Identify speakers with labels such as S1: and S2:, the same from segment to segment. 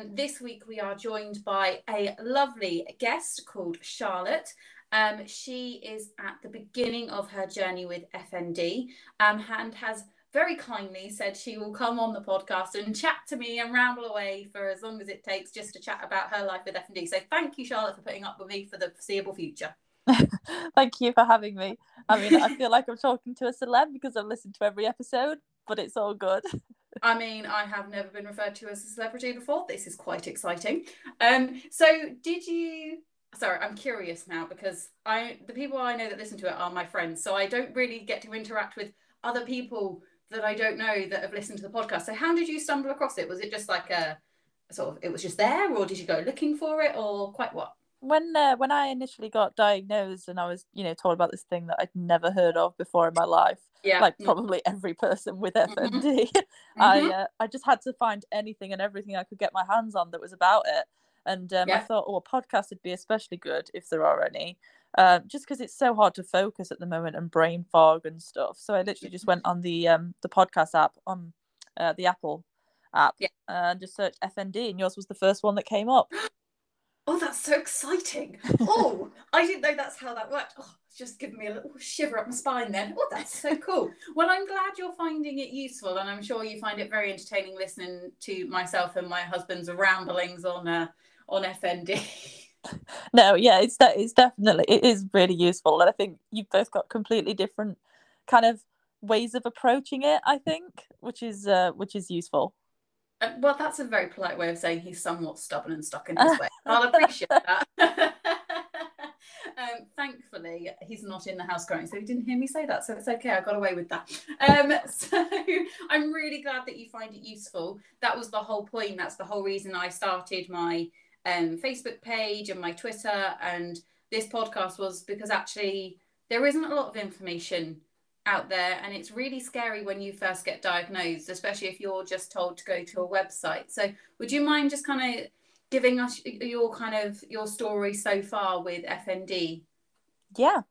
S1: Um, this week we are joined by a lovely guest called Charlotte. Um, she is at the beginning of her journey with FND um, and has very kindly said she will come on the podcast and chat to me and ramble away for as long as it takes just to chat about her life with FND. So thank you, Charlotte, for putting up with me for the foreseeable future.
S2: thank you for having me. I mean, I feel like I'm talking to a celeb because I've listened to every episode, but it's all good.
S1: I mean, I have never been referred to as a celebrity before. This is quite exciting. Um, so did you sorry, I'm curious now because I the people I know that listen to it are my friends. So I don't really get to interact with other people that I don't know that have listened to the podcast. So how did you stumble across it? Was it just like a sort of it was just there or did you go looking for it or quite what?
S2: When uh, when I initially got diagnosed and I was, you know, told about this thing that I'd never heard of before in my life, yeah. like probably every person with FND, mm-hmm. I mm-hmm. uh, I just had to find anything and everything I could get my hands on that was about it. And um, yeah. I thought, oh, a podcast would be especially good if there are any um, just because it's so hard to focus at the moment and brain fog and stuff. So I literally just went on the um, the podcast app on uh, the Apple app yeah. and just searched FND, and yours was the first one that came up.
S1: Oh, that's so exciting! Oh, I didn't know that's how that worked. Oh, it's just giving me a little shiver up my spine. Then, oh, that's so cool. well, I'm glad you're finding it useful, and I'm sure you find it very entertaining listening to myself and my husband's ramblings on uh, on FND.
S2: no yeah it's that it's definitely it is really useful and i think you've both got completely different kind of ways of approaching it i think which is uh, which is useful
S1: well that's a very polite way of saying he's somewhat stubborn and stuck in his way. I'll appreciate that. Um, thankfully he's not in the house growing so he didn't hear me say that so it's okay i got away with that. Um, so i'm really glad that you find it useful. That was the whole point that's the whole reason i started my um, Facebook page and my Twitter and this podcast was because actually there isn't a lot of information out there and it's really scary when you first get diagnosed especially if you're just told to go to a website. So would you mind just kind of giving us your kind of your story so far with fnd
S2: yeah.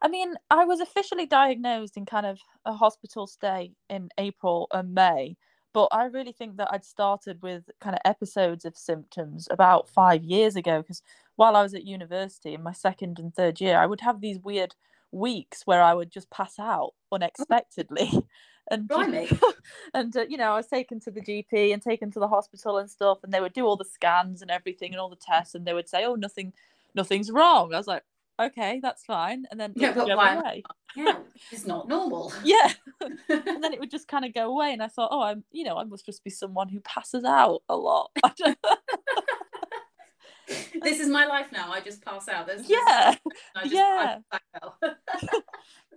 S2: I mean i was officially diagnosed in kind of a hospital stay in april and may but I really think that I'd started with kind of episodes of symptoms about five years ago because while I was at university in my second and third year, I would have these weird weeks where I would just pass out unexpectedly. and and uh, you know, I was taken to the GP and taken to the hospital and stuff, and they would do all the scans and everything and all the tests, and they would say, "Oh, nothing, nothing's wrong." I was like, okay, that's fine. And then yeah, but why?
S1: Away. Yeah, it's not normal.
S2: yeah. and then it would just kind of go away. And I thought, oh, I'm, you know, I must just be someone who passes out a lot.
S1: this is my life now. I just pass out. There's,
S2: yeah. Just, yeah.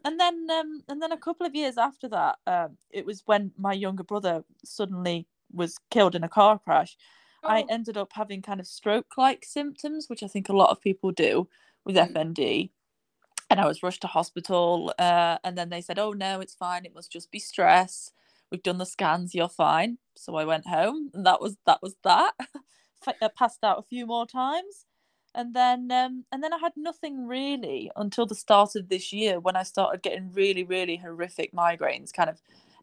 S2: and then, um, and then a couple of years after that, um, it was when my younger brother suddenly was killed in a car crash. Oh. I ended up having kind of stroke-like symptoms, which I think a lot of people do with mm. FND. And I was rushed to hospital. Uh, and then they said, oh, no, it's fine. It must just be stress. We've done the scans. You're fine. So I went home and that was that. was that. I passed out a few more times. And then um, and then I had nothing really until the start of this year when I started getting really, really horrific migraines kind of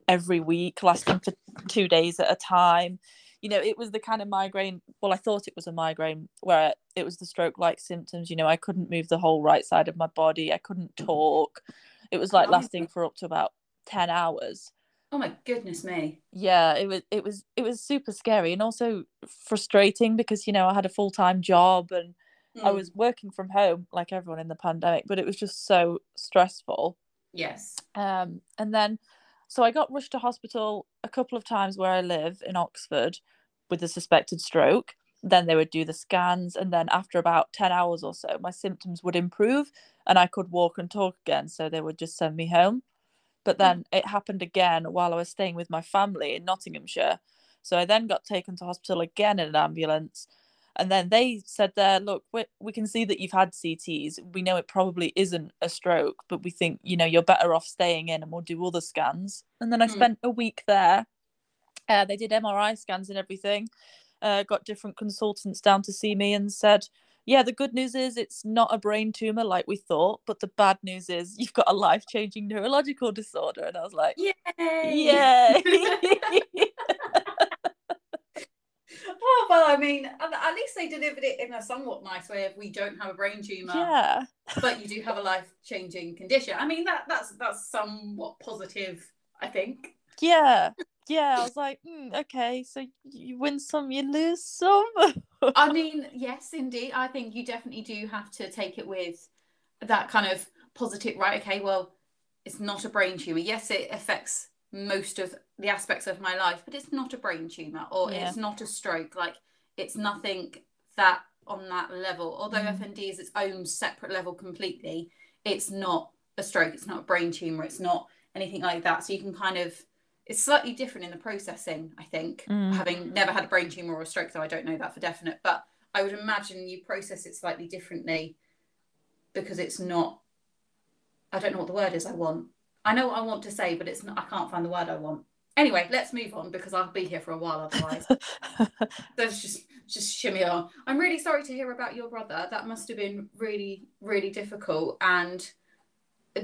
S2: every week, lasting for two days at a time you know, it was the kind of migraine. Well, I thought it was a migraine where it was the stroke like symptoms. You know, I couldn't move the whole right side of my body, I couldn't talk. It was like lasting for up to about 10 hours.
S1: Oh my goodness me.
S2: Yeah, it was it was it was super scary and also frustrating because you know, I had a full-time job and mm. I was working from home like everyone in the pandemic, but it was just so stressful.
S1: Yes.
S2: Um and then so I got rushed to hospital a couple of times where I live in Oxford with a suspected stroke. Then they would do the scans, and then after about 10 hours or so, my symptoms would improve and I could walk and talk again. So they would just send me home. But hmm. then it happened again while I was staying with my family in Nottinghamshire. So I then got taken to hospital again in an ambulance and then they said there look we, we can see that you've had cts we know it probably isn't a stroke but we think you know you're better off staying in and we'll do all the scans and then i mm. spent a week there uh, they did mri scans and everything uh, got different consultants down to see me and said yeah the good news is it's not a brain tumor like we thought but the bad news is you've got a life-changing neurological disorder and i was like
S1: yay
S2: yay
S1: oh well, I mean, at least they delivered it in a somewhat nice way. If we don't have a brain tumor,
S2: yeah,
S1: but you do have a life-changing condition. I mean, that that's that's somewhat positive, I think.
S2: Yeah, yeah. I was like, mm, okay, so you win some, you lose some.
S1: I mean, yes, indeed. I think you definitely do have to take it with that kind of positive. Right? Okay, well, it's not a brain tumor. Yes, it affects most of the aspects of my life, but it's not a brain tumor or yeah. it's not a stroke. Like it's nothing that on that level. Although mm. FND is its own separate level completely, it's not a stroke, it's not a brain tumor, it's not anything like that. So you can kind of it's slightly different in the processing, I think, mm. having never had a brain tumor or a stroke, though I don't know that for definite, but I would imagine you process it slightly differently because it's not I don't know what the word is I want. I know what I want to say, but it's not I can't find the word I want. Anyway, let's move on because I'll be here for a while otherwise. let's just just shimmy on. I'm really sorry to hear about your brother. That must have been really, really difficult. And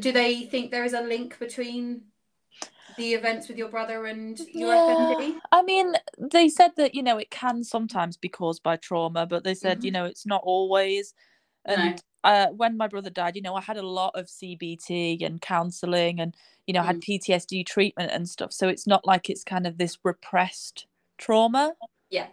S1: do they think there is a link between the events with your brother and your yeah. FND?
S2: I mean, they said that, you know, it can sometimes be caused by trauma, but they said, mm-hmm. you know, it's not always. And no. uh, when my brother died, you know, I had a lot of CBT and counseling and, you know, mm. had PTSD treatment and stuff. So it's not like it's kind of this repressed trauma.
S1: Yeah.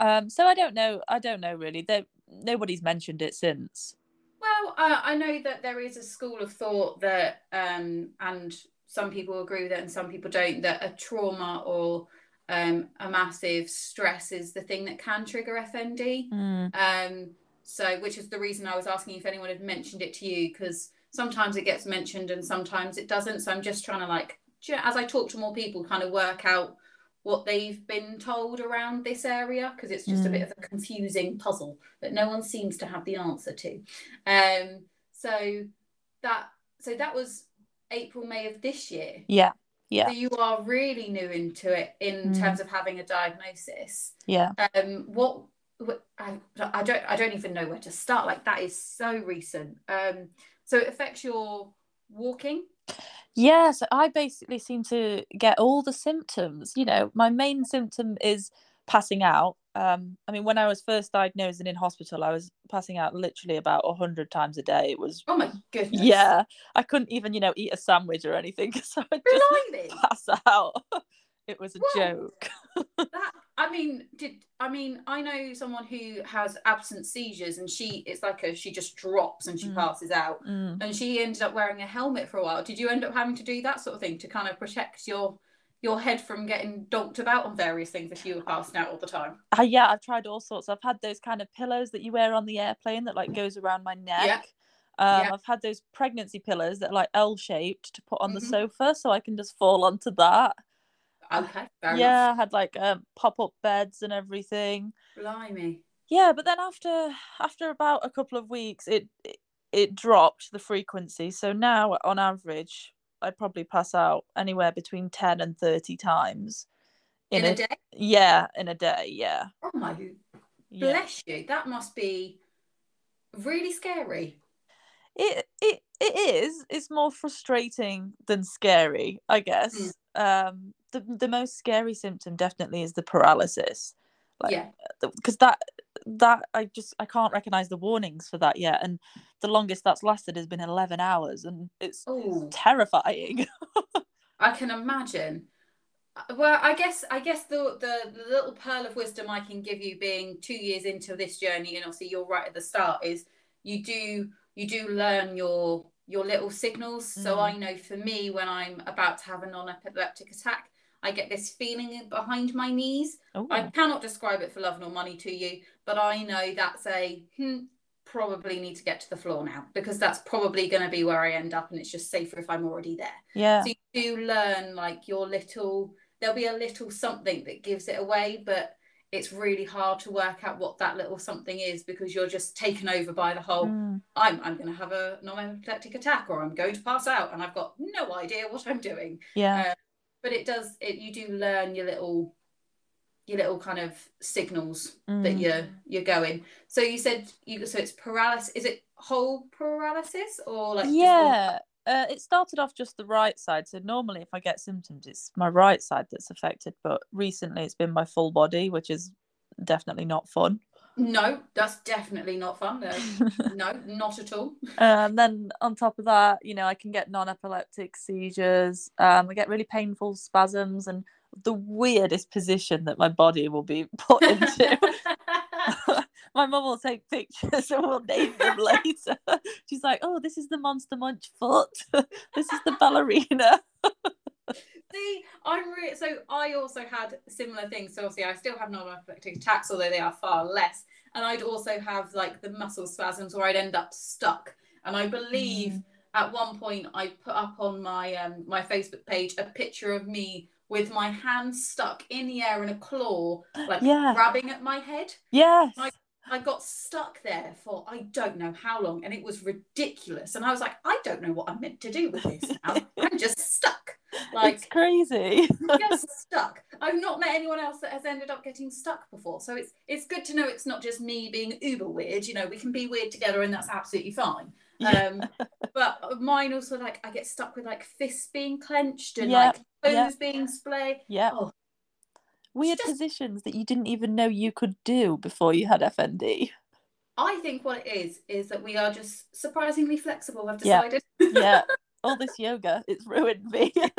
S2: Um, so I don't know. I don't know really. They, nobody's mentioned it since.
S1: Well, uh, I know that there is a school of thought that, um, and some people agree with it and some people don't, that a trauma or um, a massive stress is the thing that can trigger FND. Mm. Um, so, which is the reason I was asking if anyone had mentioned it to you, because sometimes it gets mentioned and sometimes it doesn't. So I'm just trying to like, as I talk to more people, kind of work out what they've been told around this area because it's just mm. a bit of a confusing puzzle that no one seems to have the answer to. Um, so that so that was April, May of this year.
S2: Yeah. Yeah.
S1: So you are really new into it in mm. terms of having a diagnosis.
S2: Yeah.
S1: Um, what, what I, I don't I don't even know where to start. Like that is so recent. Um, so it affects your walking.
S2: Yeah, so I basically seem to get all the symptoms. You know, my main symptom is passing out um i mean when i was first diagnosed and in hospital i was passing out literally about 100 times a day. It was
S1: oh my goodness.
S2: Yeah i couldn't even you know eat a sandwich or anything so i just pass out. It was a joke.
S1: that i mean did i mean i know someone who has absent seizures and she it's like a she just drops and she mm. passes out.
S2: Mm.
S1: and she ended up wearing a helmet for a while. Did you end up having to do that sort of thing to kind of protect your your head from getting donked about on various things if you were passing out all the time?
S2: Uh, yeah, I've tried all sorts. I've had those kind of pillows that you wear on the airplane that like goes around my neck. Yeah. Um, yeah. I've had those pregnancy pillows that are like L shaped to put on mm-hmm. the sofa so I can just fall onto that.
S1: Okay.
S2: yeah, enough. I had like um, pop up beds and everything.
S1: Blimey.
S2: Yeah, but then after after about a couple of weeks, it, it it dropped the frequency. So now on average, I'd probably pass out anywhere between 10 and 30 times
S1: in, in a, a, day.
S2: Yeah, in a day. Yeah.
S1: Oh my yeah. bless you. That must be really scary.
S2: It it it is. It's more frustrating than scary, I guess. Mm. Um the the most scary symptom definitely is the paralysis. Like, yeah. Because that that I just I can't recognize the warnings for that yet, and the longest that's lasted has been eleven hours, and it's, it's terrifying.
S1: I can imagine. Uh, well, I guess I guess the, the, the little pearl of wisdom I can give you, being two years into this journey, and obviously you're right at the start, is you do you do learn your your little signals. Mm. So I know for me, when I'm about to have a non-epileptic attack, I get this feeling behind my knees. Ooh. I cannot describe it for love nor money to you, but I know that's a hmm, probably need to get to the floor now because that's probably going to be where I end up, and it's just safer if I'm already there.
S2: Yeah.
S1: So you do learn like your little. There'll be a little something that gives it away, but it's really hard to work out what that little something is because you're just taken over by the whole mm. I'm I'm going to have a non-epileptic attack or I'm going to pass out and I've got no idea what I'm doing.
S2: Yeah. Uh,
S1: but it does it you do learn your little your little kind of signals mm. that you're you're going so you said you so it's paralysis is it whole paralysis or like
S2: yeah uh, it started off just the right side so normally if i get symptoms it's my right side that's affected but recently it's been my full body which is definitely not fun.
S1: No, that's definitely not fun. No, no not at all.
S2: And then on top of that, you know, I can get non-epileptic seizures. Um, I get really painful spasms and the weirdest position that my body will be put into. my mum will take pictures and we'll name them later. She's like, "Oh, this is the monster munch foot. this is the ballerina."
S1: See, I'm really so I also had similar things. So obviously, I still have non-epileptic attacks, although they are far less. And I'd also have like the muscle spasms where I'd end up stuck. And I believe mm. at one point I put up on my um, my Facebook page a picture of me with my hands stuck in the air in a claw, like yeah. grabbing at my head.
S2: Yes.
S1: I, I got stuck there for I don't know how long, and it was ridiculous. And I was like, I don't know what I'm meant to do with this now. I'm just stuck. Like
S2: it's crazy.
S1: just stuck. I've not met anyone else that has ended up getting stuck before. So it's it's good to know it's not just me being uber weird. You know, we can be weird together and that's absolutely fine. Um, but mine also like I get stuck with like fists being clenched and like toes yep. being splayed.
S2: Yeah. Oh. Weird just... positions that you didn't even know you could do before you had FND.
S1: I think what it is is that we are just surprisingly flexible. I've decided.
S2: Yeah. yeah. All this yoga, it's ruined me.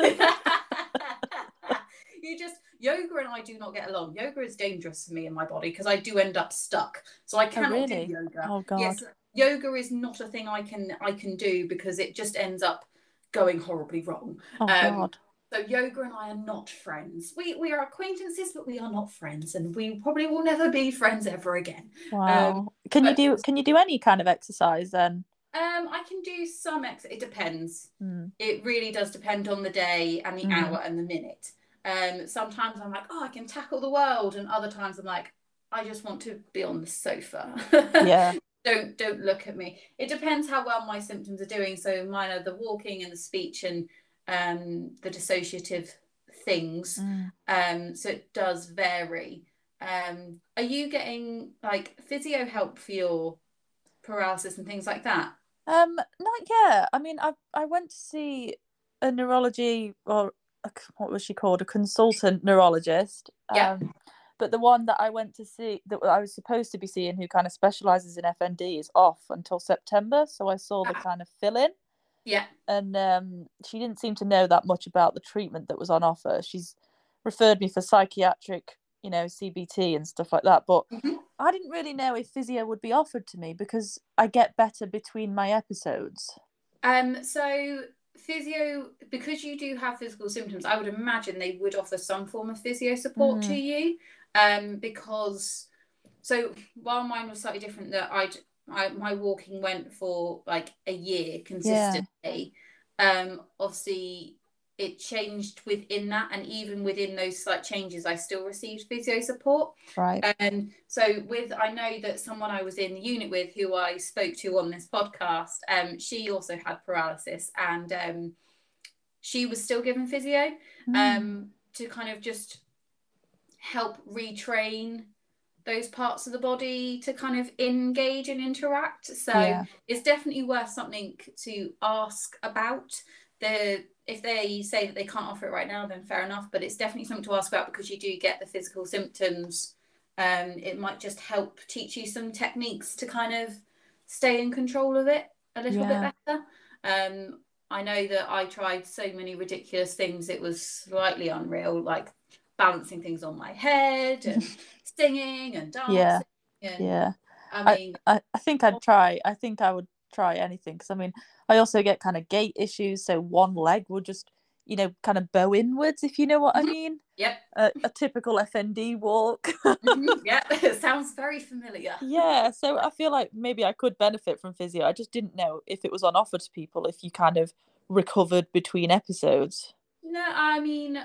S1: you just yoga and I do not get along. Yoga is dangerous for me and my body because I do end up stuck. So I oh, cannot oh, really? do yoga.
S2: Oh god. Yes,
S1: yoga is not a thing I can I can do because it just ends up going horribly wrong.
S2: Oh um, god.
S1: So yoga and I are not friends. We we are acquaintances, but we are not friends, and we probably will never be friends ever again.
S2: Wow. Um, can you do can you do any kind of exercise then?
S1: Um, I can do some ex. It depends.
S2: Mm.
S1: It really does depend on the day and the mm. hour and the minute. Um, sometimes I'm like, oh, I can tackle the world, and other times I'm like, I just want to be on the sofa.
S2: Yeah.
S1: don't don't look at me. It depends how well my symptoms are doing. So mine are the walking and the speech and um, the dissociative things.
S2: Mm.
S1: Um, so it does vary. Um, are you getting like physio help for your paralysis and things like that?
S2: Um, not yet. I mean, I I went to see a neurology or a, what was she called? A consultant neurologist.
S1: Yeah. Um,
S2: but the one that I went to see that I was supposed to be seeing, who kind of specializes in FND, is off until September. So I saw the ah. kind of fill in.
S1: Yeah.
S2: And um, she didn't seem to know that much about the treatment that was on offer. She's referred me for psychiatric, you know, CBT and stuff like that. But
S1: mm-hmm.
S2: I didn't really know if physio would be offered to me because I get better between my episodes.
S1: Um, so physio, because you do have physical symptoms, I would imagine they would offer some form of physio support mm. to you. Um, because so while mine was slightly different, that I'd I, my walking went for like a year consistently. Yeah. Um, obviously it changed within that and even within those slight changes i still received physio support
S2: right
S1: and so with i know that someone i was in the unit with who i spoke to on this podcast um she also had paralysis and um she was still given physio mm. um to kind of just help retrain those parts of the body to kind of engage and interact so yeah. it's definitely worth something to ask about the if they say that they can't offer it right now, then fair enough. But it's definitely something to ask about because you do get the physical symptoms. Um, it might just help teach you some techniques to kind of stay in control of it a little yeah. bit better. Um, I know that I tried so many ridiculous things; it was slightly unreal, like balancing things on my head and singing and dancing.
S2: Yeah,
S1: and,
S2: yeah. I mean, I, I think I'd try. I think I would try anything because I mean, I also get kind of gait issues, so one leg will just you know kind of bow inwards, if you know what I mm-hmm. mean.
S1: Yep.
S2: A, a typical FND walk.
S1: mm-hmm. Yeah, it sounds very familiar.
S2: Yeah, so I feel like maybe I could benefit from physio. I just didn't know if it was on offer to people if you kind of recovered between episodes.
S1: No, I mean,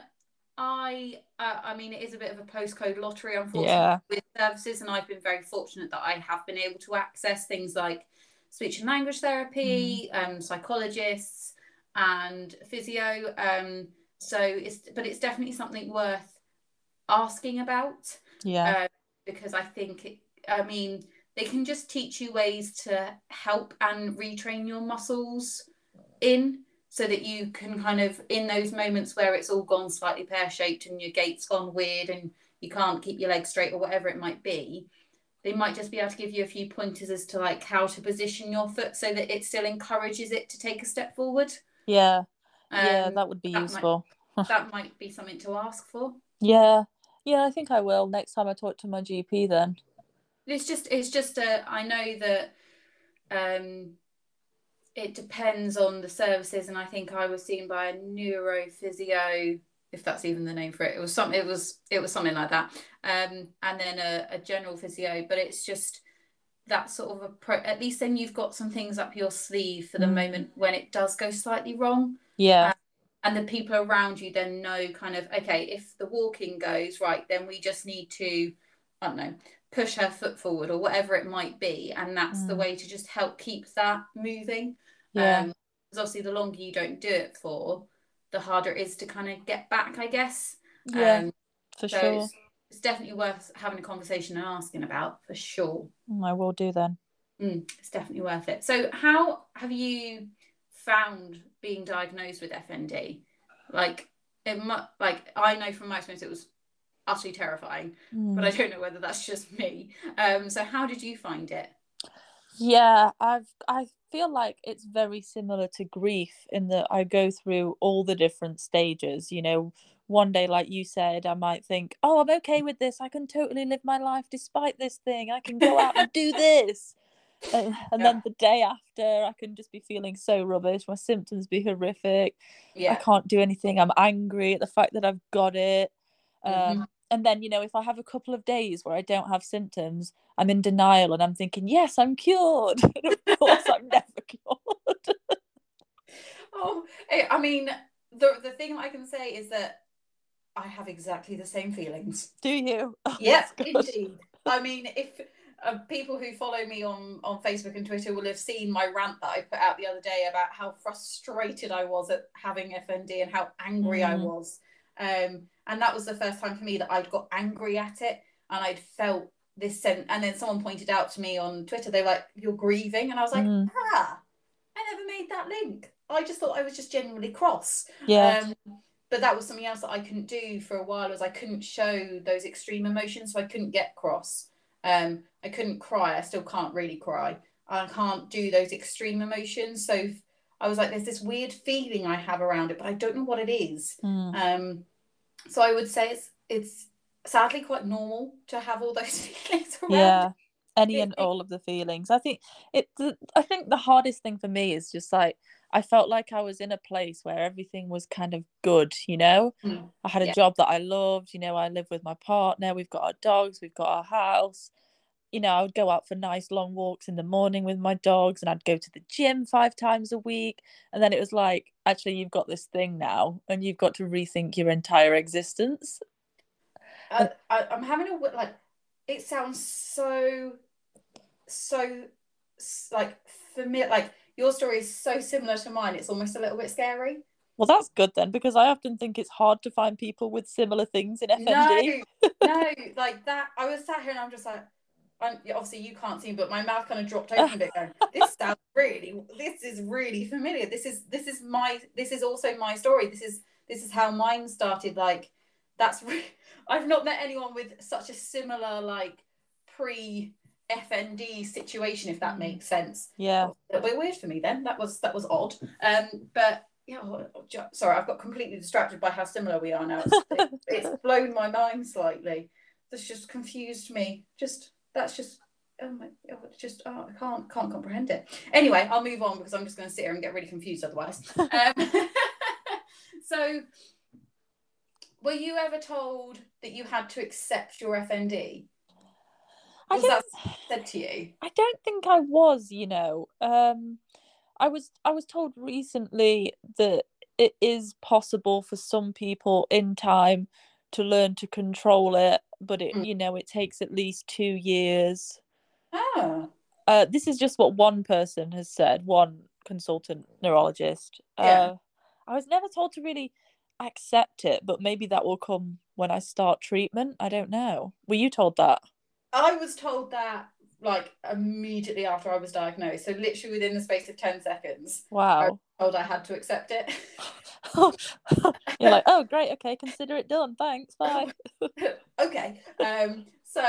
S1: I uh, I mean it is a bit of a postcode lottery, unfortunately,
S2: yeah.
S1: with services, and I've been very fortunate that I have been able to access things like speech and language therapy, mm. um, psychologists, and physio. Um, so it's but it's definitely something worth asking about.
S2: Yeah.
S1: Uh, because I think it, I mean they can just teach you ways to help and retrain your muscles in so that you can kind of in those moments where it's all gone slightly pear-shaped and your gait's gone weird and you can't keep your legs straight or whatever it might be they might just be able to give you a few pointers as to like how to position your foot so that it still encourages it to take a step forward.
S2: Yeah. Um, yeah that would be that useful.
S1: might, that might be something to ask for.
S2: Yeah. Yeah i think i will next time i talk to my gp then.
S1: It's just it's just a i know that um it depends on the services and i think i was seen by a neurophysio if that's even the name for it. It was something it was it was something like that. Um and then a, a general physio but it's just that sort of a pro at least then you've got some things up your sleeve for the mm. moment when it does go slightly wrong.
S2: Yeah.
S1: Um, and the people around you then know kind of okay if the walking goes right then we just need to i don't know push her foot forward or whatever it might be. And that's mm. the way to just help keep that moving.
S2: Yeah. Um,
S1: because obviously the longer you don't do it for the harder it is to kind of get back i guess
S2: yeah um, for so sure
S1: it's, it's, definitely worth having a conversation and asking about for sure
S2: mm, i will do then
S1: mm, it's definitely worth it so how have you found being diagnosed with fnd like it mu- like i know from my experience it was utterly terrifying. Mm. But I don't know whether that's just me. Um, so how did you find it?
S2: Yeah, I've I feel like it's very similar to grief in that I go through all the different stages. You know, one day, like you said, I might think, "Oh, I'm okay with this. I can totally live my life despite this thing. I can go out and do this." And, and yeah. then the day after, I can just be feeling so rubbish. My symptoms be horrific. Yeah. I can't do anything. I'm angry at the fact that I've got it. Mm-hmm. And then you know if i have a couple of days where i don't have symptoms i'm in denial and i'm thinking yes i'm cured. And of course i'm never cured.
S1: Oh eh, i mean the the thing i can say is that i have exactly the same feelings.
S2: Do you?
S1: Oh, yes indeed. I mean if uh, people who follow me on on facebook and twitter will have seen my rant that i put out the other day about how frustrated i was at having fnd and how angry mm. i was um and that was the first time for me that I'd got angry at it and I'd felt this sense. And then someone pointed out to me on Twitter, they were like, You're grieving. And I was like, mm. Ah, I never made that link. I just thought I was just genuinely cross.
S2: Yeah.
S1: Um, but that was something else that I couldn't do for a while was I couldn't show those extreme emotions. So I couldn't get cross. Um, I couldn't cry. I still can't really cry. I can't do those extreme emotions. So I was like, there's this weird feeling I have around it, but I don't know what it is.
S2: Mm.
S1: Um, so I would say it's it's sadly quite normal to have all those feelings around.
S2: Yeah, any and all of the feelings. I think it. I think the hardest thing for me is just like I felt like I was in a place where everything was kind of good. You know,
S1: mm.
S2: I had a
S1: yeah.
S2: job that I loved. You know, I live with my partner. We've got our dogs. We've got our house you know, I would go out for nice long walks in the morning with my dogs and I'd go to the gym five times a week. And then it was like, actually, you've got this thing now and you've got to rethink your entire existence.
S1: I, I, I'm having a, like, it sounds so, so, like, familiar. Like, your story is so similar to mine. It's almost a little bit scary.
S2: Well, that's good then, because I often think it's hard to find people with similar things in FND.
S1: No, no, like that. I was sat here and I'm just like, I'm, obviously you can't see, but my mouth kind of dropped open a bit. Going, this sounds really, this is really familiar. This is this is my this is also my story. This is this is how mine started. Like that's re- I've not met anyone with such a similar like pre FND situation, if that mm. makes sense.
S2: Yeah,
S1: a bit weird for me then. That was that was odd. Um, but yeah, oh, sorry, I've got completely distracted by how similar we are now. It's, it's blown my mind slightly. This just confused me. Just that's just oh my oh, just oh, I can't can't comprehend it. Anyway, I'll move on because I'm just going to sit here and get really confused otherwise. um, so, were you ever told that you had to accept your FND? Was that said to you?
S2: I don't think I was. You know, um, I was I was told recently that it is possible for some people in time to learn to control it but it mm. you know it takes at least two years.
S1: Oh
S2: uh, this is just what one person has said one consultant neurologist.
S1: Yeah.
S2: Uh, i was never told to really accept it but maybe that will come when i start treatment. I don't know. Were you told that?
S1: I was told that like immediately after i was diagnosed so literally within the space of 10 seconds
S2: wow
S1: I told i had to accept it
S2: You're like, oh great, okay, consider it done. Thanks, bye.
S1: okay. Um, so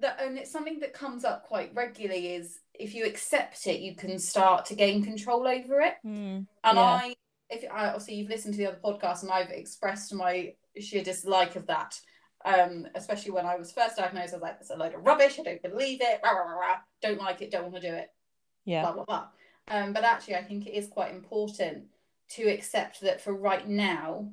S1: that and it's something that comes up quite regularly is if you accept it, you can start to gain control over it.
S2: Mm,
S1: And
S2: yeah.
S1: I, if I obviously you've listened to the other podcast, and I've expressed my sheer dislike of that. Um, especially when I was first diagnosed, I was like, "It's a load of rubbish. I don't believe it. Rah, rah, rah. Don't like it. Don't want to do it.
S2: yeah.
S1: Blah blah blah." Um, but actually, I think it is quite important to accept that for right now,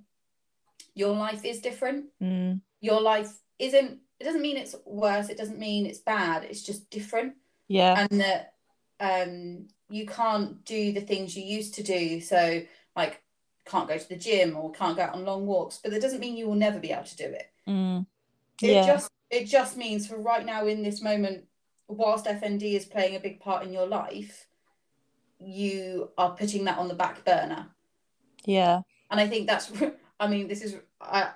S1: your life is different.
S2: Mm,
S1: Your life isn't. It doesn't mean it's worse. It doesn't mean it's bad. It's just different
S2: yeah.
S1: and that um you can't do the things you used to do so like can't go to the gym or can't go out on long walks but that doesn't mean you will never be able to do it
S2: Mm,
S1: it
S2: yeah.
S1: just it just means for right now in this moment whilst fnd is playing a big part in your life you are putting that on the back burner
S2: yeah.
S1: and i think that's i mean this is I,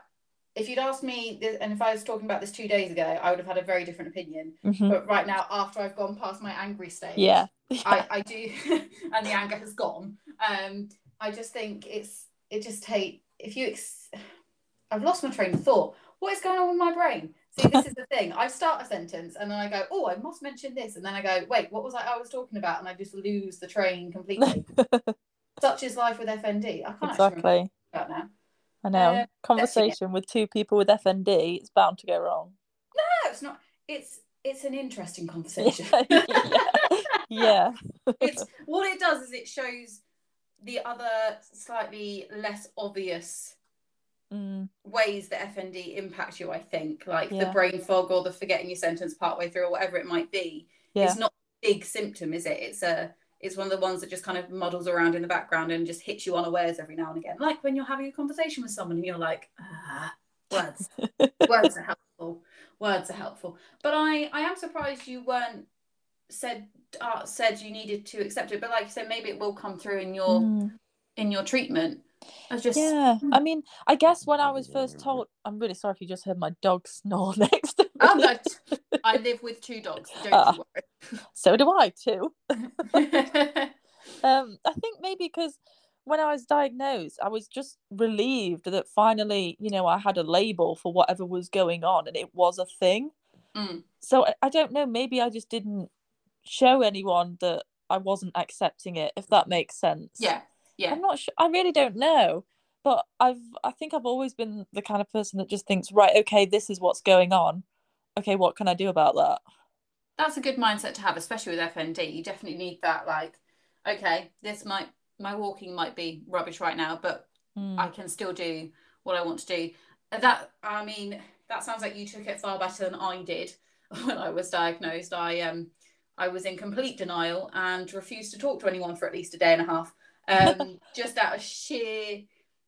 S1: if you'd asked me this, and if i was talking about this two days ago i would have had a very different opinion
S2: mhm,
S1: but right now after i've gone past my angry stage
S2: Yeah.
S1: I, I do and the anger has gone um i just think it's it just take if you ex- i've lost my train of thought. What is going on with my brain? See this is the thing. I start a sentence and then i go oh i must mention this. And then i go wait what was i i was talking about? And i just lose the train completely. Such is life with fnd i can't
S2: exactly.
S1: about now.
S2: I know.
S1: Uh,
S2: Conversation with two people with FND, it's bound to go wrong.
S1: no it's not. It's it's an interesting conversation.
S2: Yeah. yeah.
S1: it's what it does is it shows the other slightly less obvious
S2: Mm,
S1: ways that FND impacts you, I think, like the brain fog or the forgetting your sentence partway through or whatever it might be.
S2: yeah.
S1: It's not a big symptom, is it? It's a it's one of the ones that just kind of muddles around in the background and just hits you unawares every now and again. Like when you're having a conversation with someone and you're like, ah, words. words are helpful. Words are helpful. But I I am surprised you weren't said uh, said you needed to accept it. But like you said, maybe it will come through in your
S2: Mm.
S1: in your treatment. I was just
S2: Yeah, I mean, I guess when I was first told, I'm really sorry if you just heard my dog snore next to me.
S1: Oh, no. I live with two dogs. Don't you
S2: So do I too. Um, I think maybe because when I was diagnosed, I was just relieved that finally, you know, I had a label for whatever was going on, and it was a thing.
S1: Mm.
S2: So I, I don't know. Maybe I just didn't show anyone that I wasn't accepting it, if that makes sense.
S1: yeah, yeah,
S2: I'm not sure. I really don't know. But I've I think I've always been the kind of person that just thinks, right, okay, this is what's going on. Okay, what can I do about that?
S1: that's a good mindset to have, especially with FND. You definitely need that. Like, okay, this might my walking might be rubbish right now, but
S2: Mm,
S1: I can still do what I want to do. That I mean, that sounds like you took it far better than I did when I was diagnosed. I um I was in complete denial and refused to talk to anyone for at least a day and a half. Um, just out of sheer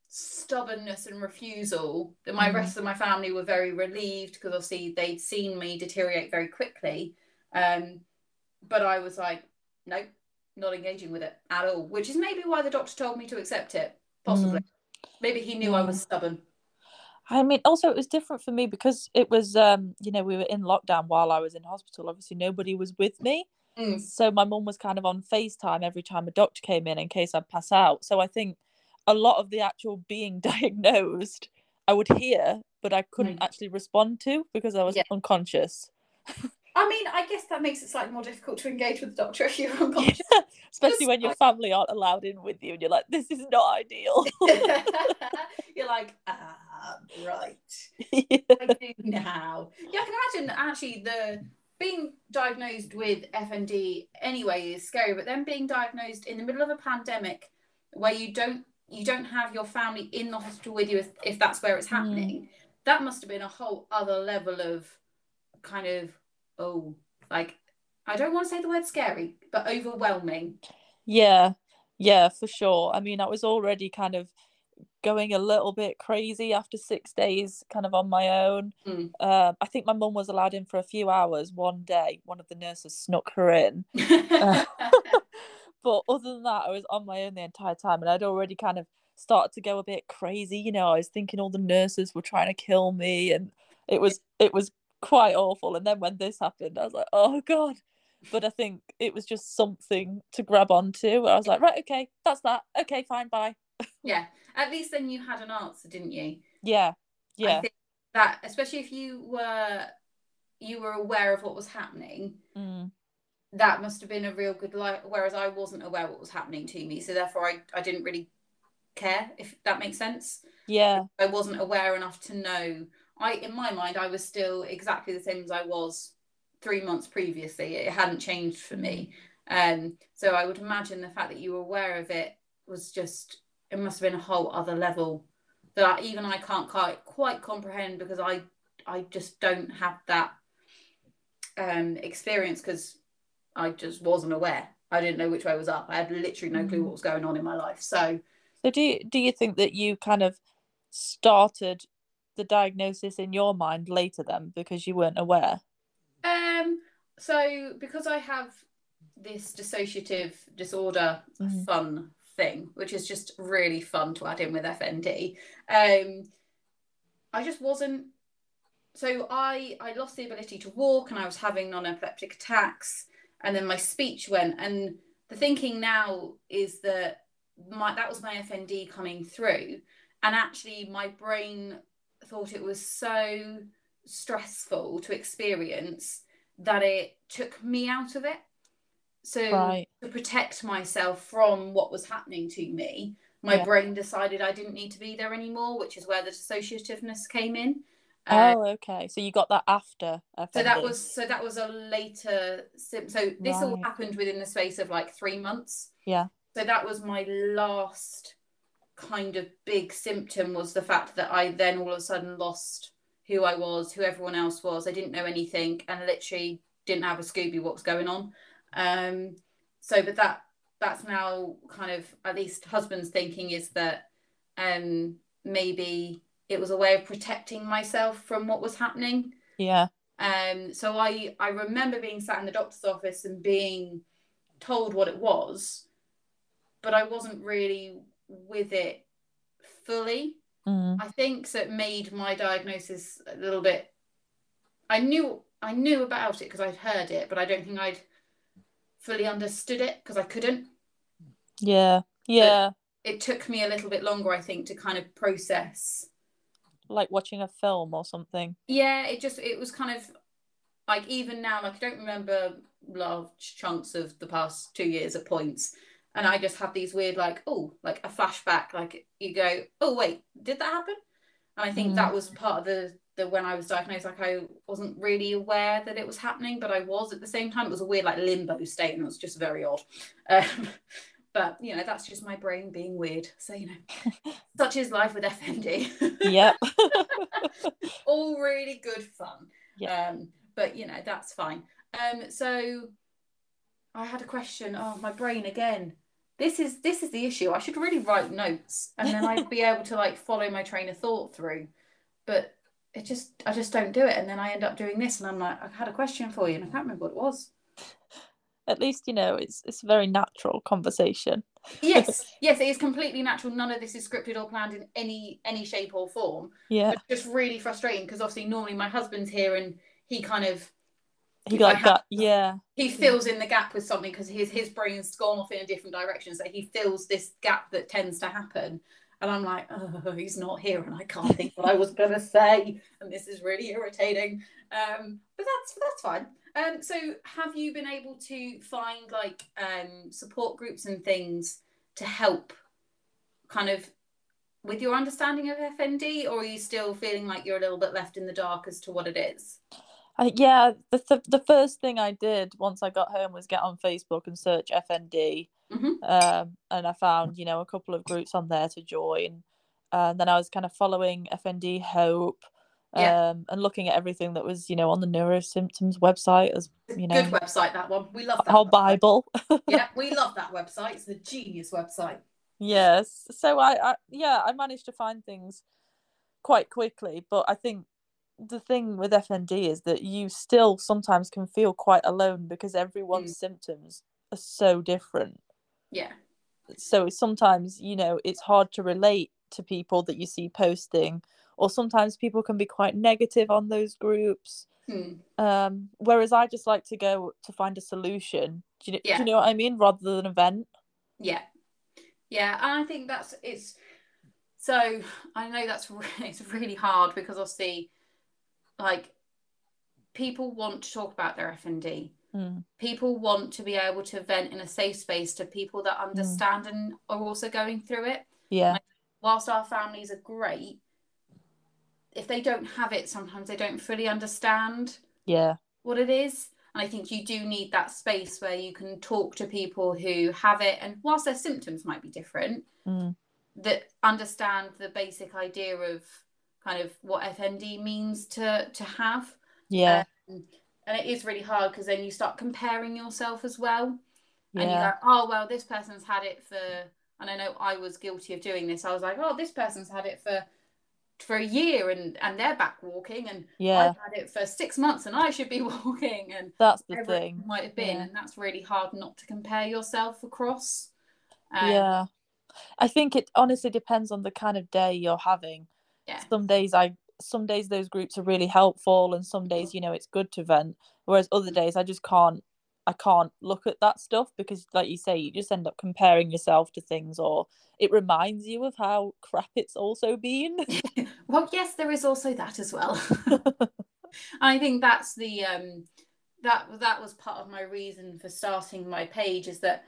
S1: stubbornness and refusal. That my
S2: Mhm.
S1: rest of my family were very relieved because obviously they'd seen me deteriorate very quickly. Um, but I was like, nope, not engaging with it at all. Which is maybe why the doctor told me to accept it. Possibly. Maybe he knew I was stubborn.
S2: I mean, also it was different for me because it was, um, you know, we were in lockdown while I was in hospital. Obviously, nobody was with me,
S1: Mm.
S2: so my mum was kind of on Facetime every time a doctor came in in case I'd pass out. So I think a lot of the actual being diagnosed, I would hear, but I couldn't
S1: Mm.
S2: actually respond to because I was
S1: Yeah.
S2: unconscious.
S1: I mean, I guess that makes it slightly more difficult to engage with the doctor if you're unconscious.
S2: Especially when your family aren't allowed in with you, and you're like, "This is not ideal."
S1: you're like, ah, right.
S2: Yeah.
S1: I do now. Yeah, I can imagine actually the being diagnosed with FND anyway is scary, but then being diagnosed in the middle of a pandemic where you don't you don't have your family in the hospital with you if, if that's where it's
S2: Mm.
S1: happening, that must have been a whole other level of kind of oh like I don't want to say the word scary, but overwhelming.
S2: Yeah, yeah, for sure. I mean, I was already kind of going a little bit crazy after six days, kind of on my own.
S1: Mm.
S2: Um, I think my mum was allowed in for a few hours one day. One of the nurses snuck her in. Uh, but other than that, I was on my own the entire time, and I'd already kind of started to go a bit crazy. You know, I was thinking all the nurses were trying to kill me, and it was it was quite awful. And then when this happened, I was like, oh god. But I think it was just something to grab onto. I was like, right, okay, that's that. Okay, fine, bye.
S1: yeah at least then you had an answer, didn't you?
S2: Yeah, yeah.
S1: That especially if you were you were aware of what was happening,
S2: Mm.
S1: that must have been a real good life. Whereas I wasn't aware what was happening to me, so therefore I I didn't really care if that makes sense.
S2: Yeah,
S1: I wasn't aware enough to know. I in my mind I was still exactly the same as I was three months previously. It hadn't changed for me. Um, so I would imagine the fact that you were aware of it was just it must have been a whole other level that I, even I can't quite quite comprehend because I I just don't have that um experience because I just wasn't aware. I didn't know which way was up. I had literally no clue
S2: Mhm.
S1: what was going on in my life. So
S2: So do you, do you think that you kind of started the diagnosis in your mind later then because you weren't aware?
S1: Um, so because I have this dissociative disorder
S2: Mhm.
S1: fun thing, which is just really fun to add in with FND, um, I just wasn't. So I I lost the ability to walk, and I was having non-epileptic attacks, and then my speech went. And the thinking now is that my that was my FND coming through, and actually my brain thought it was so stressful to experience that it took me out of it. So
S2: Right.
S1: to protect myself from what was happening to me, my
S2: Yeah.
S1: brain decided I didn't need to be there anymore, which is where the dissociativeness came in. Uh,
S2: Oh, okay. So you got that after
S1: so that was so that was a later sim- so this all happened within the space of like three months.
S2: Yeah.
S1: So that was my last kind of big symptom was the fact that I then all of a sudden lost who I was, who everyone else was. I didn't know anything and literally didn't have a Scooby what was going on. Um so but that that's now kind of at least husband's thinking is that um maybe it was a way of protecting myself from what was happening.
S2: Yeah.
S1: Um, so I I remember being sat in the doctor's office and being told what it was, but I wasn't really with it fully.
S2: Mm.
S1: I think so it made my diagnosis a little bit. I knew I knew about it because I'd heard it, but I don't think I'd fully understood it because I couldn't.
S2: Yeah. Yeah.
S1: It took me a little bit longer, I think, to kind of process
S2: Like watching a film or something.
S1: yeah it just it was kind of like even now like i don't remember large chunks of the past two years at points and i just have these weird like oh like a flashback like you go oh wait did that happen and i think
S2: Mm.
S1: that was part of the the when i was diagnosed like i wasn't really aware that it was happening but i was at the same time it was a weird like limbo state and it was just very odd um, but you know that's just my brain being weird so you know such is life with fnd
S2: Yep.
S1: all really good fun.
S2: Yeah.
S1: Um, but you know, that's fine. Um, so I had a question. Oh, my brain again. This is this is the issue. I should really write notes and then I'd be able to like follow my train of thought through. But it just I just don't do it. And then I end up doing this and I'm like, I had a question for you and I can't remember what it was.
S2: At least you know it's it's a very natural conversation.
S1: Yes, yes, it is completely natural. None of this is scripted or planned in any any shape or form.
S2: Yeah.
S1: But just really frustrating because obviously normally my husband's here and he kind of
S2: He
S1: like
S2: got. Yeah.
S1: he fills in the gap with something because his his brain's gone off in a different direction. So he fills this gap that tends to happen. And I'm like, oh, he's not here, and I can't think what I was gonna say, and this is really irritating. Um, but that's that's fine. Um, so have you been able to find like um support groups and things to help, kind of, with your understanding of FND, or are you still feeling like you're a little bit left in the dark as to what it is?
S2: I, yeah, the, th- the first thing I did once I got home was get on Facebook and search FND.
S1: Mhm.
S2: Um, and I found, you know, a couple of groups on there to join. And then I was kind of following FND Hope
S1: Yeah.
S2: um, and looking at everything that was, you know, on the Neurosymptoms website as, you know,
S1: Good website that one. We love that.
S2: whole. Bible.
S1: yeah, we love that website. It's a genius website.
S2: yes. So I, I, yeah, I managed to find things quite quickly. But I think the thing with FND is that you still sometimes can feel quite alone because everyone's symptoms are so different.
S1: Yeah.
S2: So sometimes, you know, it's hard to relate to people that you see posting, or sometimes people can be quite negative on those groups.
S1: Hmm.
S2: Um, whereas I just like to go to find a solution. Do you, do
S1: Yeah.
S2: you know what I mean? Rather than a vent.
S1: Yeah. Yeah. And I think that's it's So I know that's it's really hard because obviously, like, people want to talk about their FND.
S2: Mm.
S1: People want to be able to vent in a safe space to people that understand and are also going through it.
S2: Yeah.
S1: Whilst our families are great, if they don't have it, sometimes they don't fully understand
S2: Yeah.
S1: what it is. And I think you do need that space where you can talk to people who have it. And whilst their symptoms might be different,
S2: Mm.
S1: that understand the basic idea of kind of what FND means to to have.
S2: Yeah.
S1: Um, and it is really hard because then you start comparing yourself as well. And you
S2: Yeah.
S1: go, oh, well, this person's had it for, and I know I was guilty of doing this. I was like, oh, this person's had it for for a year and and they're back walking and
S2: Yeah.
S1: I've had it for six months and I should be walking and
S2: That's the thing.
S1: might have been
S2: Yeah.
S1: and that's really hard not to compare yourself across um,
S2: yeah. I think it honestly depends on the kind of day you're having.
S1: Yeah
S2: Some days I some days those groups are really helpful and some days, you know, it's good to vent. Whereas other days I just can't I can't look at that stuff because like you say, you just end up comparing yourself to things or it reminds you of how crap it's also been.
S1: well yes there is also that as well i think that's the um that that was part of my reason for starting my page is that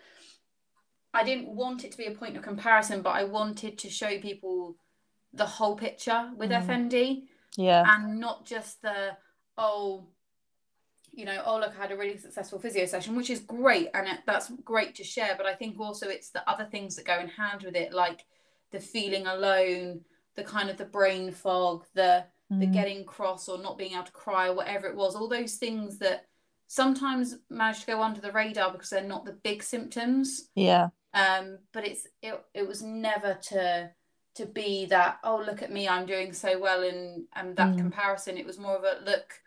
S1: i didn't want it to be a point of comparison but i wanted to show people the whole picture with
S2: Mm.
S1: fnd
S2: yeah.
S1: and not just the oh you know oh look i had a really successful physio session which is great and it, that's great to share but i think also it's the other things that go in hand with it like the feeling alone the kind of the brain fog the the
S2: Mm.
S1: getting cross or not being able to cry or whatever it was all those things that sometimes manage to go under the radar because they're not the big symptoms
S2: Yeah.
S1: um but it's it, it was never to to be that oh look at me i'm doing so well and and that
S2: Mm.
S1: comparison it was more of a look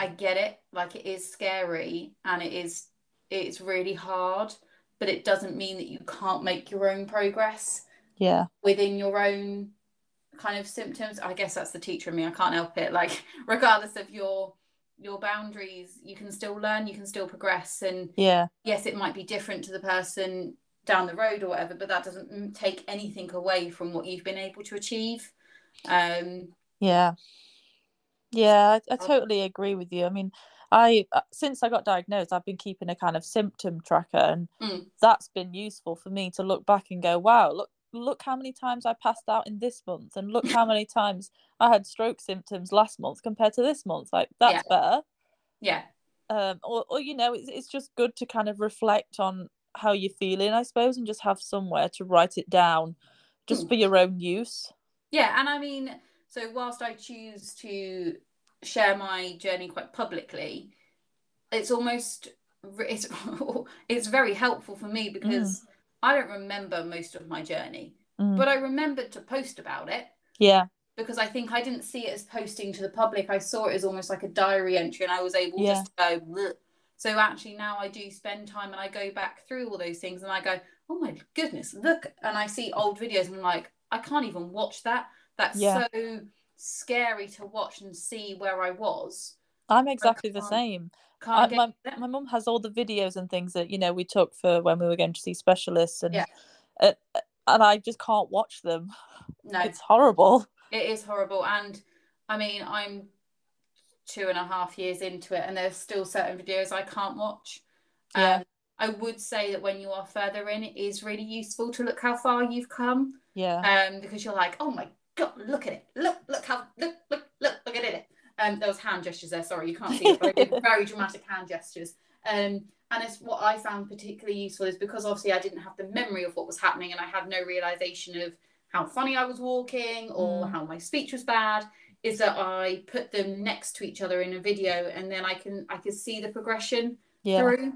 S1: i get it like it is scary and it is it's really hard but it doesn't mean that you can't make your own progress
S2: Yeah.
S1: within your own kind of symptoms i guess that's the teacher in me i can't help it like regardless of your your boundaries you can still learn you can still progress and
S2: Yeah.
S1: yes, it might be different to the person down the road or whatever, but that doesn't take anything away from what you've been able to achieve. Um,
S2: Yeah. Yeah, I, I
S1: Oh.
S2: totally agree with you. I mean, I uh, since I got diagnosed, I've been keeping a kind of symptom tracker, and
S1: Mm.
S2: that's been useful for me to look back and go, wow, look look how many times I passed out in this month, and look how many times I had stroke symptoms last month compared to this month. Like that's better.
S1: yeah,
S2: Um, or or you know, it's it's just good to kind of reflect on how you're feeling, I suppose, and just have somewhere to write it down, just
S1: Hmm.
S2: for your own use.
S1: yeah, and I mean, so whilst I choose to share my journey quite publicly, it's almost it's it's very helpful for me because I don't remember most of my journey,
S2: Mm.
S1: but I remembered to post about it.
S2: Yeah.
S1: because I think I didn't see it as posting to the public. I saw it as almost like a diary entry, and I was able
S2: Yeah.
S1: just to go. So actually, now I do spend time and I go back through all those things, and I go, "Oh my goodness, look!" And I see old videos, and I'm like, I can't even watch that. That's
S2: Yeah.
S1: so scary to watch and see where I was.
S2: I'm exactly the same. I, my mum has all the videos and things that you know we took for when we were going to see specialists and
S1: Yeah.
S2: uh, and I just can't watch them.
S1: no,
S2: It's horrible.
S1: It is horrible. And I mean, I'm two and a half years into it, and there's still certain videos I can't watch.
S2: Yeah.
S1: Um, I would say that when you are further in, it is really useful to look how far you've come.
S2: Yeah.
S1: Um, because you're like, oh my god, look at it. Look, look how look, look, look, look at it. Um, there was hand gestures there, sorry, you can't see it, but very dramatic hand gestures. Um, and it's what I found particularly useful is because obviously I didn't have the memory of what was happening and I had no realization of how funny I was walking or
S2: Mm.
S1: how my speech was bad is that I put them next to each other in a video and then I can I can see the progression
S2: Yeah.
S1: through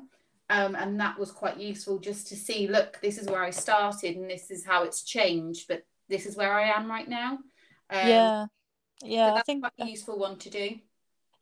S1: um, and that was quite useful just to see look this is where I started and this is how it's changed but this is where I am right now um,
S2: Yeah. Yeah. I
S1: that's
S2: think
S1: quite a useful one to do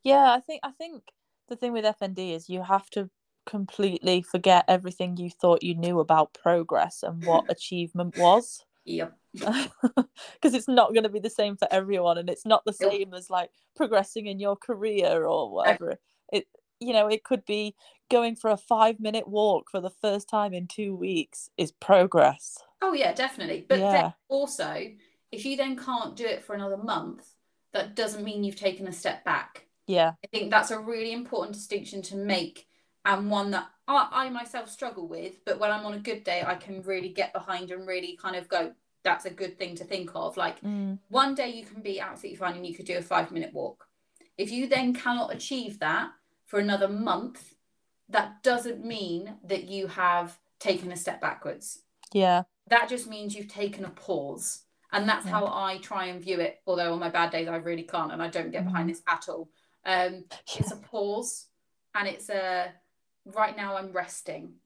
S2: yeah, I think I think the thing with FND is you have to completely forget everything you thought you knew about progress and what achievement was.
S1: yep
S2: because it's not going to be the same for everyone and it's not the same as like progressing in your career or whatever it you know it could be going for a 5 minute walk for the first time in 2 weeks is progress
S1: oh yeah definitely but
S2: Yeah.
S1: then also if you then can't do it for another month, that doesn't mean you've taken a step back.
S2: Yeah.
S1: I think that's a really important distinction to make and one that I, I myself struggle with. But when I'm on a good day, I can really get behind and really kind of go, that's a good thing to think of. Like
S2: Mm.
S1: one day you can be absolutely fine and you could do a five minute walk. If you then cannot achieve that for another month, that doesn't mean that you have taken a step backwards.
S2: Yeah.
S1: That just means you've taken a pause. And that's
S2: Yeah.
S1: how I try and view it. Although on my bad days, I really can't and I don't get behind this at all. Um, it's a pause and it's a right now I'm resting.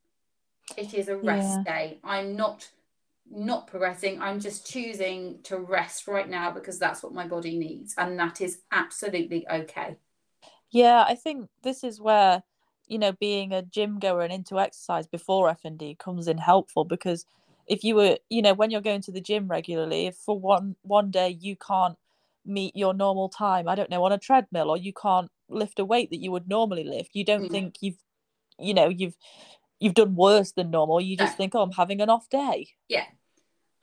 S1: It is a rest
S2: Yeah.
S1: day. I'm not not progressing. I'm just choosing to rest right now because that's what my body needs. And that is absolutely okay.
S2: Yeah, I think this is where, you know, being a gym goer and into exercise before FND comes in helpful because if you were, you know, when you're going to the gym regularly, if for one one day you can't meet your normal time, I don't know, on a treadmill or you can't lift a weight that you would normally lift, you don't
S1: Mm.
S2: think you've you know, you've you've done worse than normal. You just
S1: No.
S2: think, "Oh, I'm having an off day." Yeah.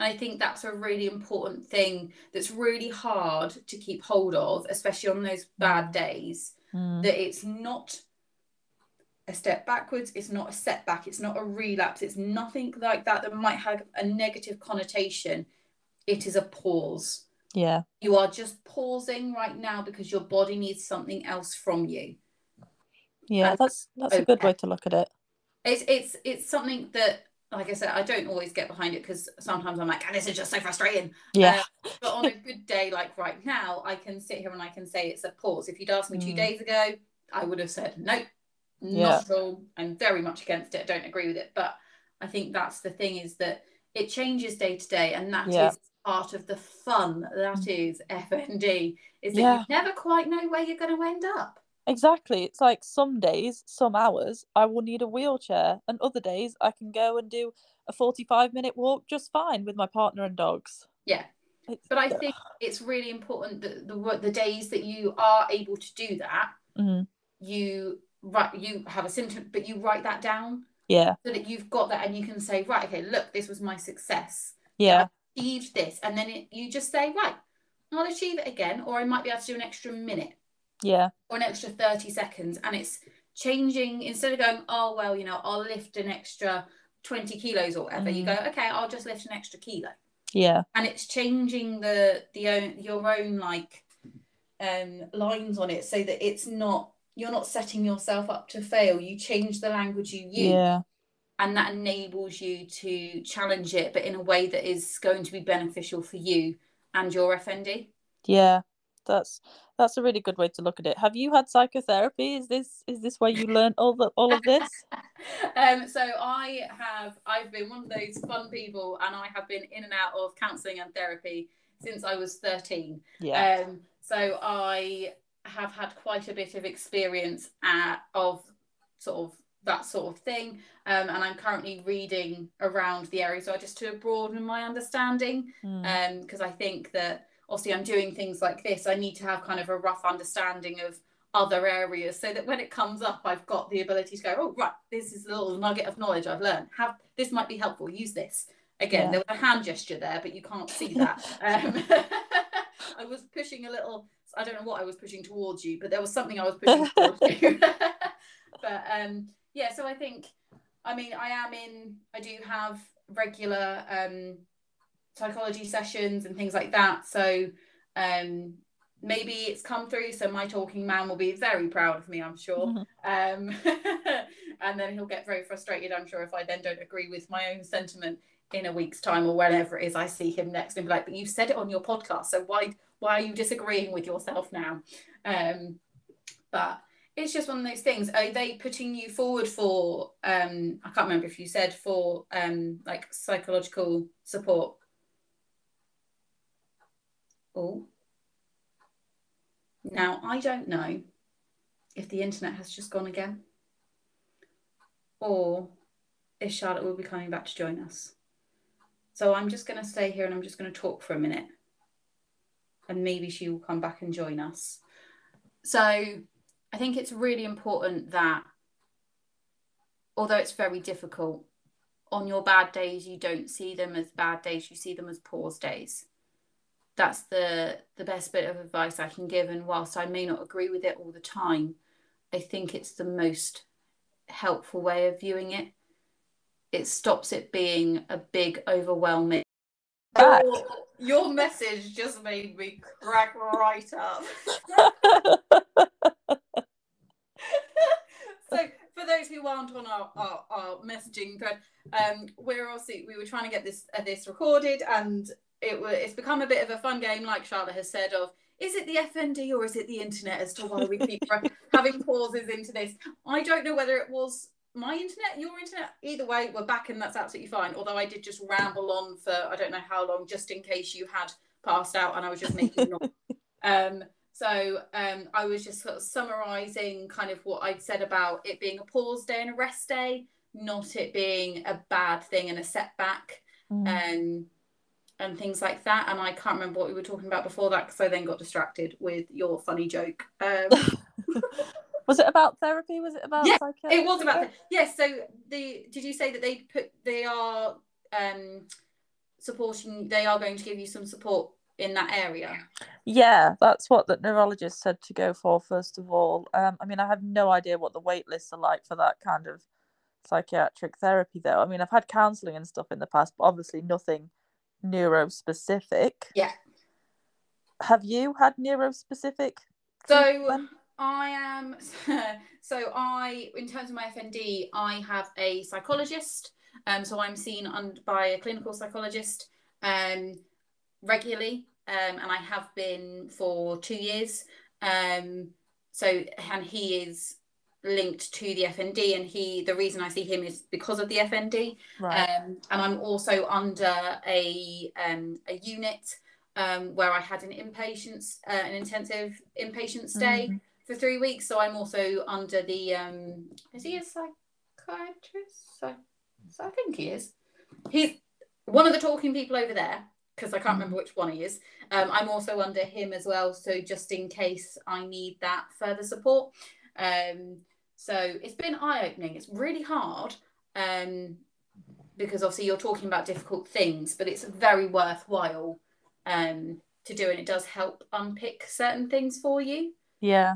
S1: I think that's a really important thing that's really hard to keep hold of, especially on those bad days.
S2: Mm.
S1: That it's not a step backwards, it's not a setback, it's not a relapse, it's nothing like that that might have a negative connotation. It is a pause.
S2: Yeah.
S1: You are just pausing right now because your body needs something else from you.
S2: Yeah,
S1: And
S2: that's that's a good way to look at it.
S1: It's it's it's something that, like I said, I don't always get behind it because sometimes I'm like, oh, this is just so frustrating.
S2: Yeah.
S1: But on a good day like right now, I can sit here and I can say it's a pause. If you'd asked me two
S2: Mm.
S1: days ago, I would have said nope,
S2: Yeah.
S1: not at all. I'm very much against it. I don't agree with it. But I think that's the thing is that it changes day to day, and that is
S2: Yeah.
S1: part of the fun that is FND. Is that
S2: Yeah.
S1: you never quite know where you're going to end up.
S2: Exactly. It's like some days, some hours, I will need a wheelchair, and other days I can go and do a 45 minute walk just fine with my partner and dogs.
S1: Yeah.
S2: It's,
S1: But I think it's really important that the the days that you are able to do that,
S2: Mhm.
S1: you write you have a symptom, but you write that down
S2: yeah,
S1: so that you've got that and you can say, right, okay, look, this was my success.
S2: yeah,
S1: Achieved this, and then it, you just say, right, I'll achieve it again, or I might be able to do an extra minute
S2: yeah,
S1: or an extra thirty seconds, and it's changing instead of going, oh well, you know, I'll lift an extra twenty kilos or whatever. You
S2: Mm.
S1: go, okay, I'll just lift an extra kilo.
S2: yeah,
S1: and it's changing the the own your own like um lines on it so that it's not you're not setting yourself up to fail you change the language you use
S2: yeah,
S1: and that enables you to challenge it but in a way that is going to be beneficial for you and your fnd
S2: yeah. That's that's a really good way to look at it. Have you had psychotherapy? Is this is this where you learned all the all of this?
S1: um so i have i've been one of those fun people and i have been in and out of counseling and therapy since i was 13
S2: Yeah,
S1: Um, so I have had quite a bit of experience at, of sort of that sort of thing, um, and I'm currently reading around the area. So I just to broaden my understanding,
S2: Mm.
S1: because I think that obviously I'm doing things like this. I need to have kind of a rough understanding of other areas so that when it comes up, I've got the ability to go, oh right, this is a little nugget of knowledge I've learned. Have this might be helpful. Use this. Again,
S2: Yeah.
S1: there was a hand gesture there, but you can't see that. um, I was pushing a little. I don't know what I was pushing towards you, but there was something I was pushing towards you. but um, yeah, so I think, I mean, I am in. I do have regular um, psychology sessions and things like that. So um, maybe it's come through. So my talking man will be very proud of me, I'm sure.
S2: Mhm.
S1: Um, and then he'll get very frustrated, I'm sure, if I then don't agree with my own sentiment in a week's time or whenever it is I see him next and be like, but you said it on your podcast, so why why are you disagreeing with yourself now? Um, but it's just one of those things. Are they putting you forward for um I can't remember if you said for um like psychological support? Oh. Now I don't know if the internet has just gone again or if Charlotte will be coming back to join us. So I'm just going to stay here and I'm just going to talk for a minute. And maybe she will come back and join us. So I think it's really important that, although it's very difficult, on your bad days, you don't see them as bad days, you see them as pause days. That's the the best bit of advice I can give. And whilst I may not agree with it all the time, I think it's the most helpful way of viewing it. It stops it being a big, overwhelming. Your, your message just made me crack right up. so for those who aren't on our, our, our messaging thread, um, we're also we were trying to get this uh, this recorded, and it was it's become a bit of a fun game, like Charlotte has said, of is it the FND or is it the internet as to why we keep having pauses into this? I don't know whether it was my internet, your internet. Either way, we're back and that's absolutely fine. Although I did just ramble on for I don't know how long, just in case you had passed out and I was just making noise. Um, so um, I was just sort of summarising kind of what I'd said about it being a pause day and a rest day, not it being a bad thing and a setback. Mm. Um, and things like that. And I can't remember what we were talking about before that because I then got distracted with your funny joke. Um,
S2: was it about therapy? Was it about?
S1: Yeah, it was about. Th- yes. Yeah, so the did you say that they put they are um supporting? They are going to give you some support in that area.
S2: Yeah, that's what the neurologist said to go for first of all. Um, I mean, I have no idea what the wait lists are like for that kind of psychiatric therapy, though. I mean, I've had counselling and stuff in the past, but obviously nothing neurospecific.
S1: Yeah.
S2: Have you had neurospecific?
S1: So I am. So I, in terms of my FND, I have a psychologist. Um, so I'm seen un- by a clinical psychologist um, regularly, um, and I have been for two years. Um, so and he is linked to the FND, and he the reason I see him is because of the FND. Right. Um, and I'm also under a um, a unit um, where I had an inpatient uh, an intensive inpatient stay mm-hmm. for three weeks. So I'm also under the um, is he a psychiatrist? So, so I think he is. He's one of the talking people over there because I can't remember mm-hmm. which one he is. Um, I'm also under him as well, so just in case I need that further support. Um, so it's been eye opening. It's really hard um, because obviously you're talking about difficult things, but it's very worthwhile um, to do, and it does help unpick certain things for you.
S2: Yeah,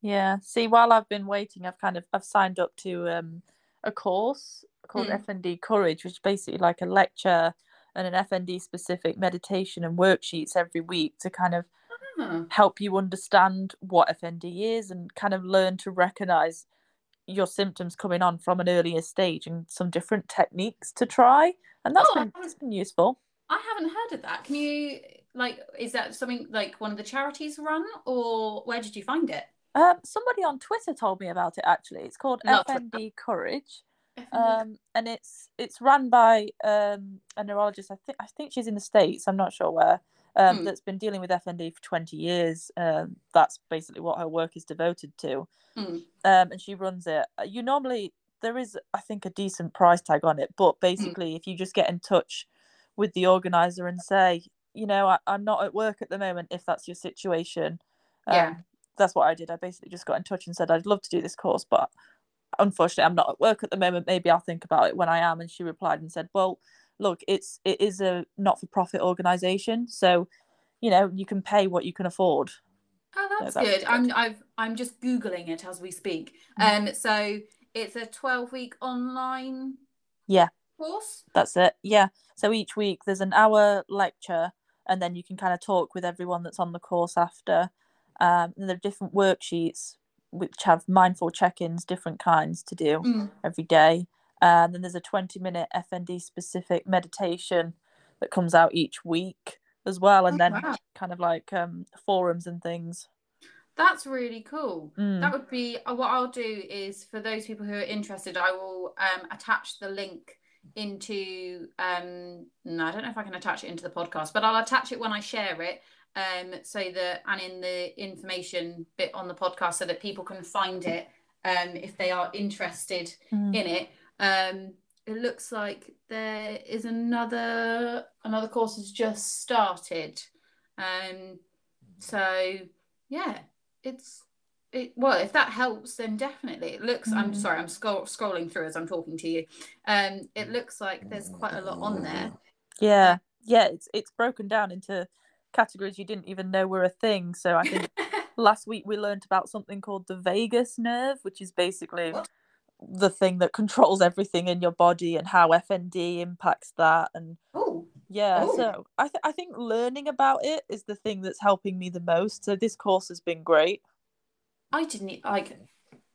S2: yeah. See, while I've been waiting, I've kind of I've signed up to um, a course called mm. FND Courage, which is basically like a lecture and an FND specific meditation and worksheets every week to kind of help you understand what FND is and kind of learn to recognize your symptoms coming on from an earlier stage and some different techniques to try. And that's, oh, been, that's been useful.
S1: I haven't heard of that. Can you like is that something like one of the charities run or where did you find it?
S2: Um, somebody on Twitter told me about it actually. It's called Love FND Courage. Um, and it's it's run by um, a neurologist. I think I think she's in the states. I'm not sure where um, mm. that's been dealing with FND for 20 years. Um, that's basically what her work is devoted to. Mm. Um, and she runs it. Uh, you normally, there is, I think, a decent price tag on it, but hmm. basically, mm. if you just get in touch with the organizer and say, you know, I, am not at work at the moment, if that's your situation.
S1: yeah. Um,
S2: that's what I did. I basically just got in touch and said, I'd love to do this course, but unfortunately, I'm not at work at the moment. Maybe I'll think about it when I am. And she replied and said, well, look, it's it is a not for profit organization, so you know you can pay what you can afford.
S1: Oh, that's, so that's good. good. I'm I've I'm just googling it as we speak. Mm-hmm. Um, so it's a 12 week online.
S2: Yeah.
S1: Course.
S2: That's it. Yeah. So each week there's an hour lecture, and then you can kind of talk with everyone that's on the course after. Um, and there are different worksheets which have mindful check-ins, different kinds to do mm. every day. And then there's a 20 minute FND specific meditation that comes out each week as well. And oh, then wow. kind of like um, forums and things.
S1: That's really cool. Mm. That would be uh, what I'll do is for those people who are interested, I will um, attach the link into um no, I don't know if I can attach it into the podcast, but I'll attach it when I share it. Um so that and in the information bit on the podcast so that people can find it um if they are interested mm. in it. Um, it looks like there is another another course has just started. Um, so yeah, it's it, well, if that helps, then definitely. It looks. Mm. I'm sorry, I'm scroll, scrolling through as I'm talking to you. Um, it looks like there's quite a lot on there.
S2: Yeah, yeah. It's it's broken down into categories you didn't even know were a thing. So I think last week we learned about something called the vagus nerve, which is basically
S1: What?
S2: The thing that controls everything in your body and how FND impacts that. And
S1: oh,
S2: yeah,
S1: Oh.
S2: so I th- I think learning about it is the thing that's helping me the most. So this course has been great.
S1: I didn't like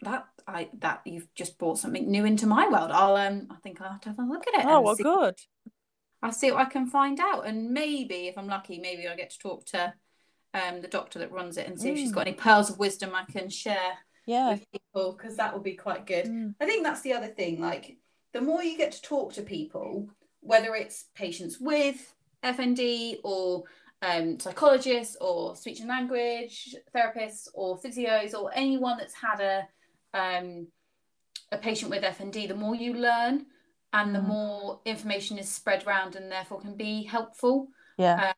S1: that. I that you've just brought something new into my world. I'll um, I think I'll have to have a look at it.
S2: Oh well,
S1: see-
S2: good.
S1: I'll see what I can find out, and maybe if I'm lucky, maybe I get to talk to um the doctor that runs it and see if she's got any pearls of wisdom I can share
S2: Yeah.
S1: people because that would be quite good.
S2: Mm.
S1: I think that's the other thing. Like, the more you get to talk to people, whether it's patients with FND or um, psychologists or speech and language therapists or physios or anyone that's had a um, a patient with FND, the more you learn and the
S2: Mm.
S1: more information is spread around and therefore can be helpful.
S2: Yeah.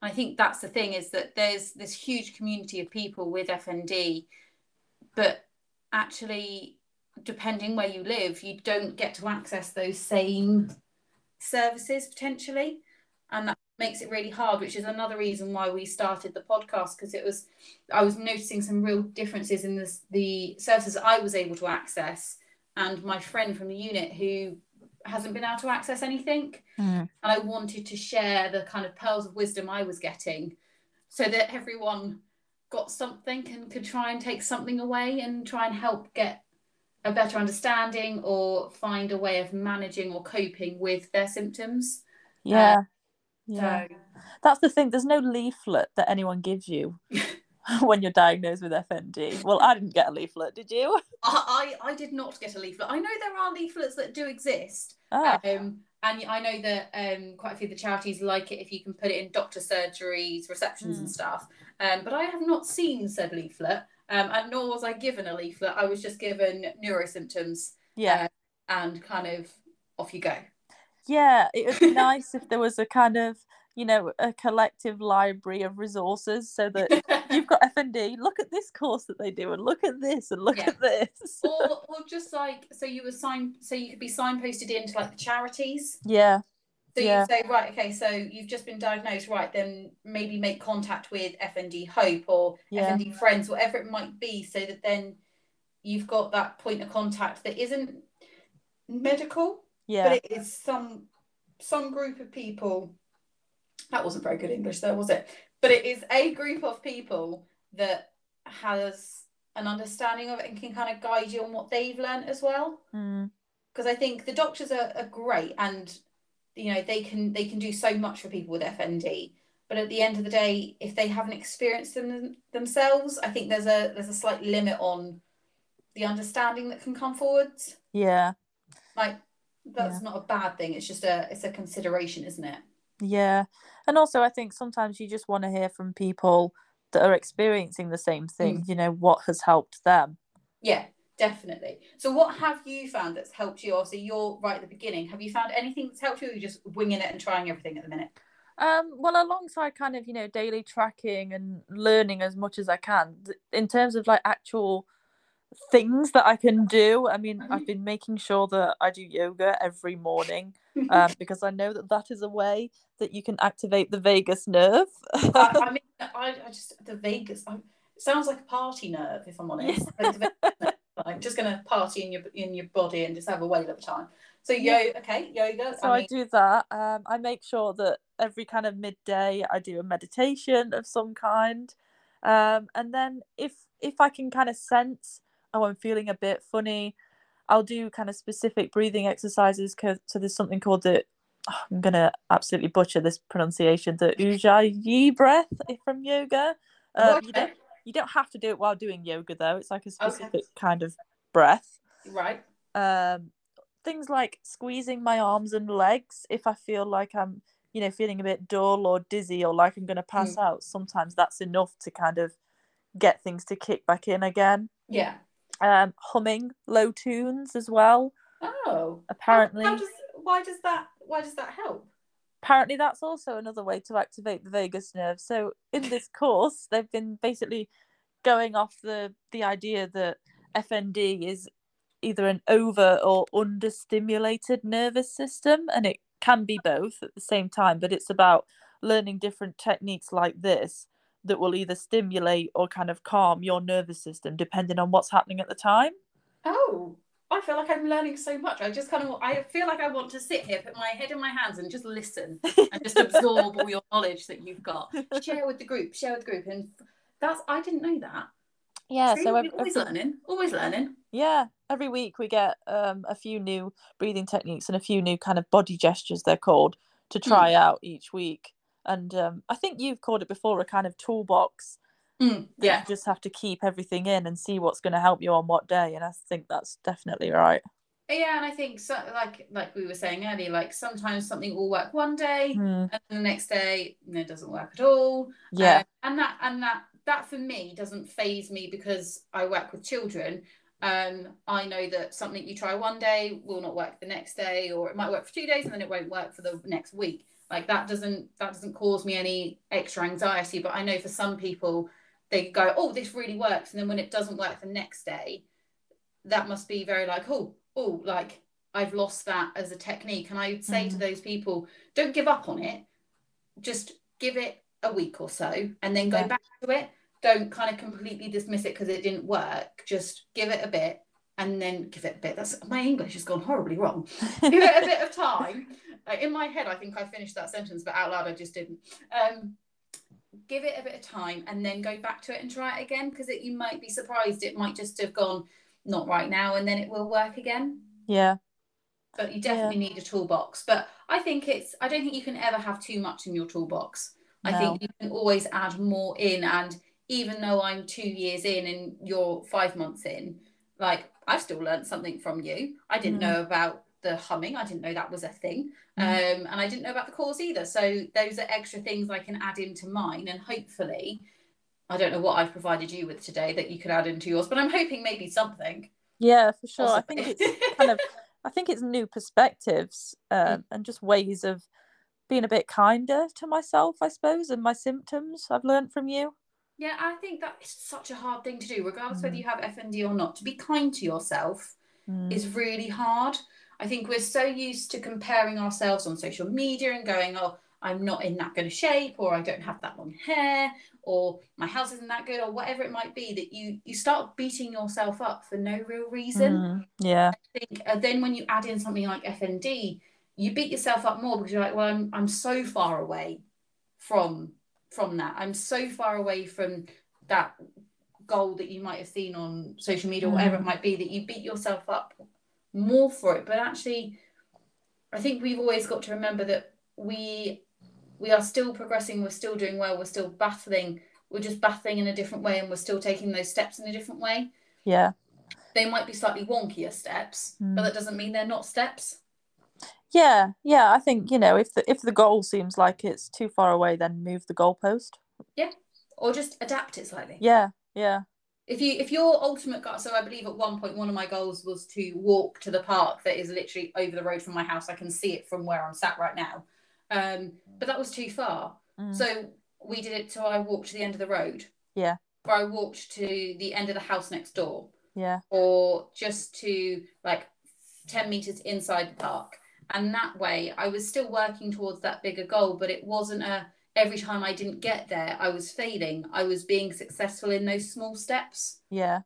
S1: I think that's the thing is that there's this huge community of people with FND, but actually, depending where you live, you don't get to access those same services potentially. And that makes it really hard, which is another reason why we started the podcast because it was, I was noticing some real differences in this, the services I was able to access and my friend from the unit who hasn't been able to access anything
S2: Mm.
S1: and I wanted to share the kind of pearls of wisdom I was getting so that everyone got something and could try and take something away and try and help get a better understanding or find a way of managing or coping with their symptoms.
S2: Yeah. yeah.
S1: So
S2: That's the thing. There's no leaflet that anyone gives you when you're diagnosed with FND. Well, I didn't get a leaflet. Did you?
S1: I, I, I did not get a leaflet. I know there are leaflets that do exist.
S2: Ah,
S1: Um, and I know that um, quite a few of the charities like it if you can put it in doctor surgeries, receptions, and
S2: Mm.
S1: stuff. Um, but I have not seen said leaflet, um, and nor was I given a leaflet. I was just given neuro symptoms
S2: yeah.
S1: and kind of off you go.
S2: Yeah. It would be nice if there was a kind of, you know, a collective library of resources so that you've got FND. Look at this course that they do, and look at this, and look
S1: Yeah.
S2: at this.
S1: or, or just like so you were sign so you could be signposted into like the charities.
S2: yeah.
S1: So
S2: Yeah.
S1: you say, right, okay, so you've just been diagnosed, right? Then maybe make contact with FND Hope or
S2: Yeah.
S1: FND Friends, whatever it might be, so that then you've got that point of contact that isn't medical,
S2: Yeah.
S1: but it is some some group of people. That wasn't very good English, though, was it? But it is a group of people that has an understanding of it and can kind of guide you on what they've learned as well
S2: Mm.
S1: because I think the doctors are, are great and you know they can they can do so much for people with FND. But at the end of the day, if they haven't experienced them themselves, I think there's a there's a slight limit on the understanding that can come forwards.
S2: Yeah.
S1: Like that's not a bad thing. It's just a it's a consideration, isn't it?
S2: Yeah. And also, I think sometimes you just want to hear from people that are experiencing the same thing, mm. you know, what has helped them.
S1: Yeah, definitely. So what have you found that's helped you? Obviously, you're right at the beginning. Have you found anything that's helped you, or are you just winging it and trying everything at the minute?
S2: Um, well, alongside kind of, you know, daily tracking and learning as much as I can, in terms of like actual things that I can do, I mean, I've
S1: Mhm.
S2: been making sure that I do yoga every morning um, because I know that that is a way that you can activate the vagus nerve.
S1: I, I mean, I, I just the vagus. i it sounds like a party nerve, if I'm honest. Like the Vegas nerve, I'm just gonna party in your in your body and just have a whale of a time. So
S2: Yeah.
S1: okay, yoga.
S2: so
S1: I
S2: I, do that. Um, I make sure that every kind of midday I do a meditation of some kind, um, and then if if I can kind of sense oh I'm feeling a bit funny, I'll do kind of specific breathing exercises. 'cause- so there's something called the oh, I'm gonna absolutely butcher this pronunciation the Ujjayi breath from yoga. Uh, you
S1: okay,
S2: don't you don't have to do it while doing yoga though. It's like a
S1: Okay.
S2: specific kind of breath
S1: right.
S2: um things like squeezing my arms and legs if i feel like i'm you know feeling a bit dull or dizzy or like i'm going to pass out sometimes that's enough to kind of get things to kick back in again
S1: Yeah.
S2: um humming low tunes as well
S1: Oh. How-
S2: apparently
S1: How, does why does that why does that help?
S2: Apparently that's also another way to activate the vagus nerve so in this course they've been basically going off the the idea that fnd is either an over or understimulated nervous system and it can be both at the same time but it's about learning different techniques like this that will either stimulate or kind of calm your nervous system depending on what's happening at the time.
S1: Oh, I feel like I'm learning so much. I just kind of, I feel like I want to sit here, put my head in my hands, and just listen and just absorb all your knowledge that you've got. Share with the group, share with the group, and that's I didn't know that.
S2: Yeah, so
S1: every, always learning, always learning.
S2: Yeah, every week we get um, a few new breathing techniques and a few new kind of body gestures they're called to hmm. try mm. out each week. And um, I think you've called it before a kind of toolbox.
S1: Mm, yeah,
S2: you just have to keep everything in and see what's going to help you on what day. And I think that's definitely right.
S1: Yeah, and I think so, like like we were saying earlier, like sometimes something will work one day, mm. and the next day it doesn't work at all.
S2: Yeah,
S1: um, and that and that that for me doesn't phase me because I work with children. Um, I know that something you try one day will not work the next day, or it might work for two days and then it won't work for the next week. Like that doesn't that doesn't cause me any extra anxiety. But I know for some people, they go, "Oh, this really works," and then when it doesn't work the next day, that must be very like, "Oh, oh, like I've lost that as a technique." And I would say mm-hmm. to those people, "Don't give up on it. Just give it a week or so and then go yeah. back to it. Don't kind of completely dismiss it because it didn't work. Just give it a bit and then give it a bit. That's my English has gone horribly wrong. give it a bit of time. Uh, in my head, I think I finished that sentence, but out loud, I just didn't. Um, give it a bit of time and then go back to it and try it again because you might be surprised. It might just have gone not right now and then it will work again.
S2: Yeah.
S1: But you definitely yeah. need a toolbox. But I think it's, I don't think you can ever have too much in your toolbox. No. I think you can always add more in. And even though I'm two years in and you're five months in, like I've still learned something from you. I didn't mm. know about the humming. I didn't know that was a thing. Mm. Um, and I didn't know about the course either. So those are extra things I can add into mine. And hopefully, I don't know what I've provided you with today that you could add into yours, but I'm hoping maybe something.
S2: Yeah, for sure. Possibly. I think it's kind of I think it's new perspectives um, mm. and just ways of being a bit kinder to myself, I suppose, and my symptoms I've learned from you.
S1: Yeah, I think that is such a hard thing to do, regardless mm. whether you have FND or not. To be kind to yourself mm. is really hard. I think we're so used to comparing ourselves on social media and going, oh, I'm not in that good a shape, or I don't have that long hair, or my house isn't that good, or whatever it might be, that you you start beating yourself up for no real reason.
S2: Mm. Yeah.
S1: I think uh, then when you add in something like FND, you beat yourself up more because you're like, well, I'm I'm so far away from from that. I'm so far away from that goal that you might have seen on social media or whatever it mm. might be that you beat yourself up more for it. But actually, I think we've always got to remember that we we are still progressing, we're still doing well, we're still battling, we're just battling in a different way and we're still taking those steps in a different way.
S2: Yeah.
S1: They might be slightly wonkier steps, mm. but that doesn't mean they're not steps.
S2: Yeah, yeah. I think you know if the if the goal seems like it's too far away, then move the goalpost.
S1: Yeah, or just adapt it slightly.
S2: Yeah, yeah.
S1: If you if your ultimate goal, so I believe at one point one of my goals was to walk to the park that is literally over the road from my house. I can see it from where I'm sat right now, um, but that was too far. Mm. So we did it. So I walked to the end of the road.
S2: Yeah.
S1: Or I walked to the end of the house next door.
S2: Yeah.
S1: Or just to like ten meters inside the park and that way i was still working towards that bigger goal but it wasn't a every time i didn't get there i was failing. I was being successful in those small steps.
S2: Yeah.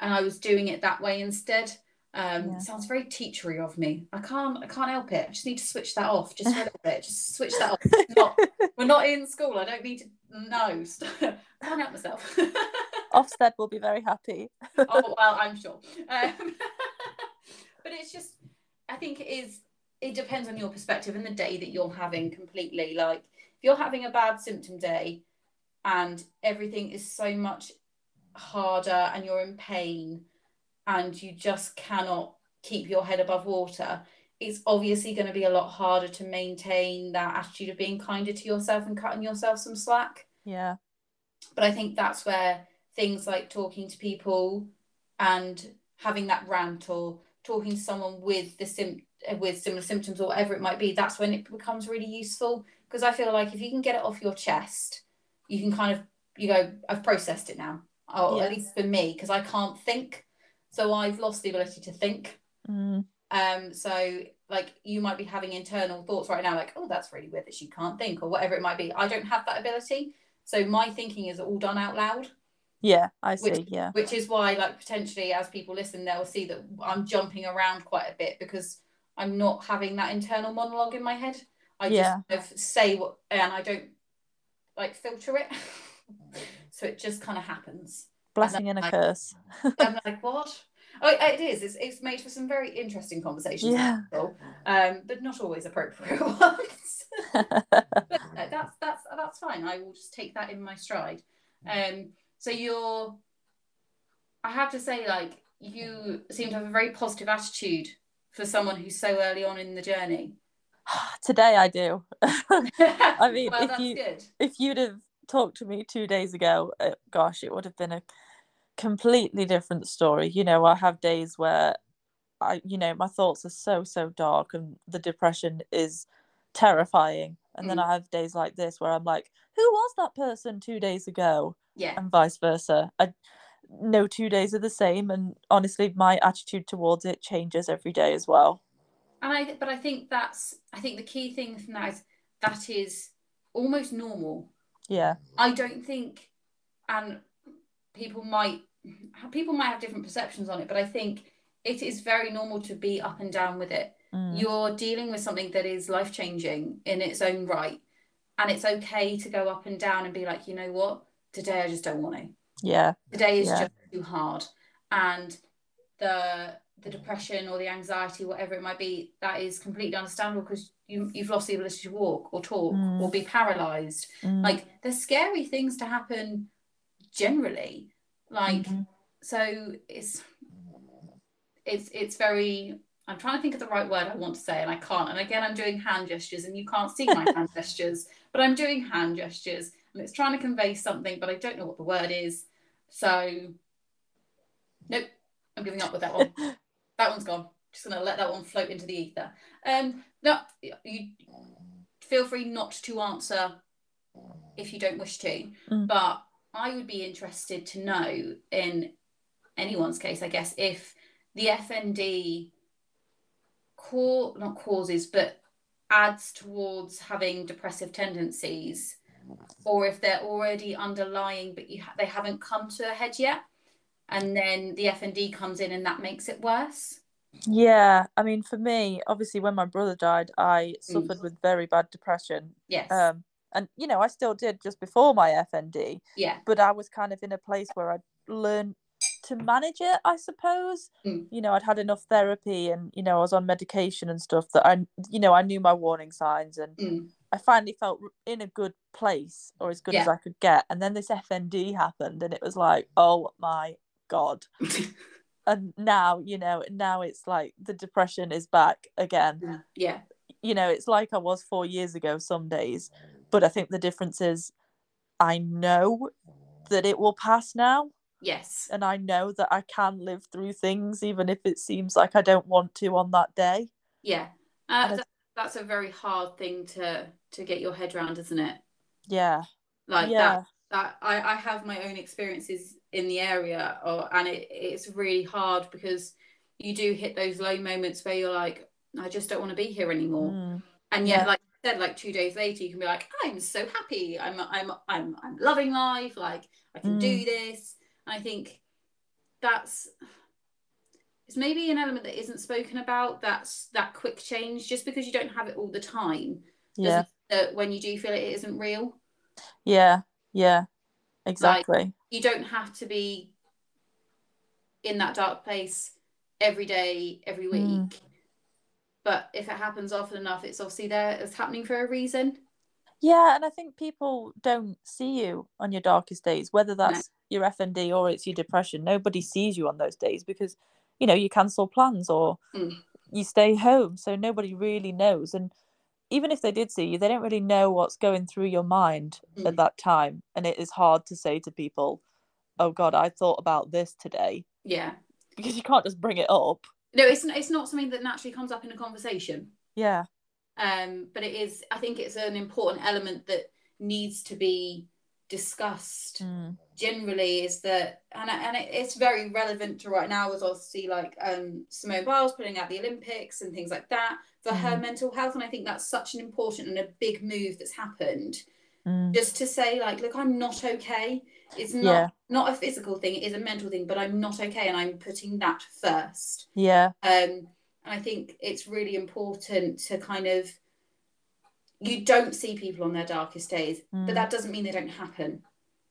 S1: And i was doing it that way instead. Um yeah. sounds very teachery of me. I can't i can't help it. I just need to switch that off. Just for a little bit. Just switch that off. Not, we're not in school. I don't need to i can't help myself.
S2: Ofsted will be very happy.
S1: Oh well i'm sure. Um, but it's just i think it is it depends on your perspective and the day that you're having completely. Like you're having a bad symptom day and everything is so much harder and you're in pain and you just cannot keep your head above water, it's obviously going to be a lot harder to maintain that attitude of being kinder to yourself and cutting yourself some slack.
S2: Yeah.
S1: But I think that's where things like talking to people and having that rant or talking to someone with the sim- with similar symptoms or whatever it might be, that's when it becomes really useful. Because I feel like if you can get it off your chest, you can kind of you go, I've processed it now. Or yeah. at least for me, because I can't think. So I've lost the ability to think.
S2: Mm.
S1: Um, so like you might be having internal thoughts right now, like, oh, that's really weird that she can't think, or whatever it might be. I don't have that ability. So my thinking is all done out loud.
S2: Yeah, I see.
S1: Which,
S2: yeah.
S1: Which is why, like, potentially as people listen, they'll see that I'm jumping around quite a bit because I'm not having that internal monologue in my head. I
S2: Yeah.
S1: just kind of say what, and I don't like filter it. so it just kind of happens.
S2: Blessing and a
S1: like-
S2: curse.
S1: I'm like, what? Oh, it is. It's, it's made for some very interesting conversations.
S2: Yeah.
S1: people, Um, but not always appropriate ones. but that's that's that's fine. I will just take that in my stride. Um, so you're, I have to say, like you seem to have a very positive attitude for someone who's so early on in the journey.
S2: Today I do.
S1: I
S2: mean,
S1: well,
S2: if you-
S1: good.
S2: if you'd have talked to me two days ago, uh, gosh, it would have been a completely different story. You know, I have days where I, you know, my thoughts are so, so dark and the depression is terrifying. And then
S1: Mm.
S2: I have days like this where I'm like, who was that person two days ago?
S1: Yeah,
S2: And vice versa. I, no two days are the same. And honestly, my attitude towards it changes every day as well.
S1: And I but I think that's I think the key thing from that is that is almost normal.
S2: Yeah.
S1: I don't think, and people might people might have different perceptions on it, but I think it is very normal to be up and down with it.
S2: Mm.
S1: You're dealing with something that is life changing in its own right, and it's okay to go up and down and be like, you know what, today I just don't want to.
S2: Yeah.
S1: Today is
S2: Yeah.
S1: just too hard, and the the depression or the anxiety, whatever it might be, that is completely understandable because you you've lost the ability to walk or talk
S2: Mm.
S1: or be paralyzed
S2: Mm.
S1: like there's scary things to happen generally like
S2: Mhm.
S1: so it's it's it's very i'm trying to think of the right word i want to say and i can't and again i'm doing hand gestures and you can't see my hand gestures but i'm doing hand gestures and it's trying to convey something but i don't know what the word is so nope i'm giving up with that one that one's gone. Just gonna let that one float into the ether. Um no you feel free not to answer if you don't wish to
S2: Mm.
S1: but i would be interested to know in anyone's case i guess if the fnd core not causes but adds towards having depressive tendencies or if they're already underlying but you ha- they haven't come to a head yet and then the fnd comes in and that makes it worse
S2: Yeah, I mean, for me, obviously, when my brother died, I suffered with very bad depression.
S1: yes
S2: Um, and you know, I still did just before my FND,
S1: yeah
S2: but I was kind of in a place where I'd learned to manage it, I suppose.
S1: Mm.
S2: You know, I'd had enough therapy, and you know, I was on medication and stuff that I, you know, I knew my warning signs, and
S1: Mm.
S2: I finally felt in a good place, or as good as I could get. And then this FND happened, and it was like, oh my god. And now, you know, now it's like the depression is back again.
S1: Yeah
S2: you know, it's like I was four years ago some days, but I think the difference is I know that it will pass now,
S1: yes.
S2: And I know that I can live through things even if it seems like I don't want to on that day.
S1: yeah. Uh, that, that's a very hard thing to to get your head around isn't it?
S2: Yeah,
S1: like
S2: yeah,
S1: that that I, I have my own experiences in the area or and it, it's really hard because you do hit those low moments where you're like i just don't want to be here anymore.
S2: Mm,
S1: and yet
S2: Yeah.
S1: like I said like two days later you can be like i'm so happy. I'm i'm i'm, I'm loving life. Like i can do
S2: Mm.
S1: this. And i think that's it's maybe an element that isn't spoken about that's that quick change. Just because you don't have it all the time
S2: yeah,
S1: that when you do feel it, it isn't real.
S2: Yeah, yeah, exactly.
S1: you don't have to be in that dark place every day, every week.
S2: Mm.
S1: But if it happens often enough, it's obviously there. It's happening for a reason.
S2: Yeah, and I think people don't see you on your darkest days, whether that's your FND or it's your depression. Nobody sees you on those days because, you know, you cancel plans or
S1: Mm.
S2: you stay home. So nobody really knows. And even if they did see you, they don't really know what's going through your mind
S1: Mm.
S2: at that time. And it is hard to say to people, oh God, I thought about this today
S1: Yeah.
S2: because you can't just bring it up.
S1: No, it's it's not something that naturally comes up in a conversation.
S2: Yeah.
S1: Um, but it is. I think it's an important element that needs to be discussed
S2: Mm.
S1: Generally is that and, and it, it's very relevant to right now as well see like um Simone Biles putting out the Olympics and things like that for mm. her mental health and I think that's such an important and a big move that's happened mm. just to say like look I'm not okay it's not yeah. not a physical thing it is a mental thing but I'm not okay and I'm putting that first
S2: yeah
S1: um and I think it's really important to kind of you don't see people on their darkest days mm. but that doesn't mean they don't happen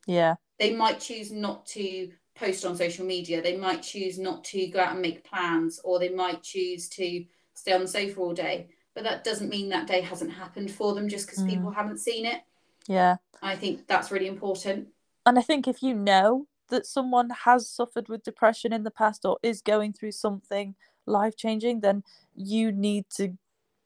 S2: yeah
S1: they might choose not to post on social media. They might choose not to go out and make plans or they might choose to stay on the sofa all day. But that doesn't mean that day hasn't happened for them just because mm. people haven't seen it.
S2: Yeah.
S1: I think that's really important.
S2: And i think if you know that someone has suffered with depression in the past or is going through something life changing then you need to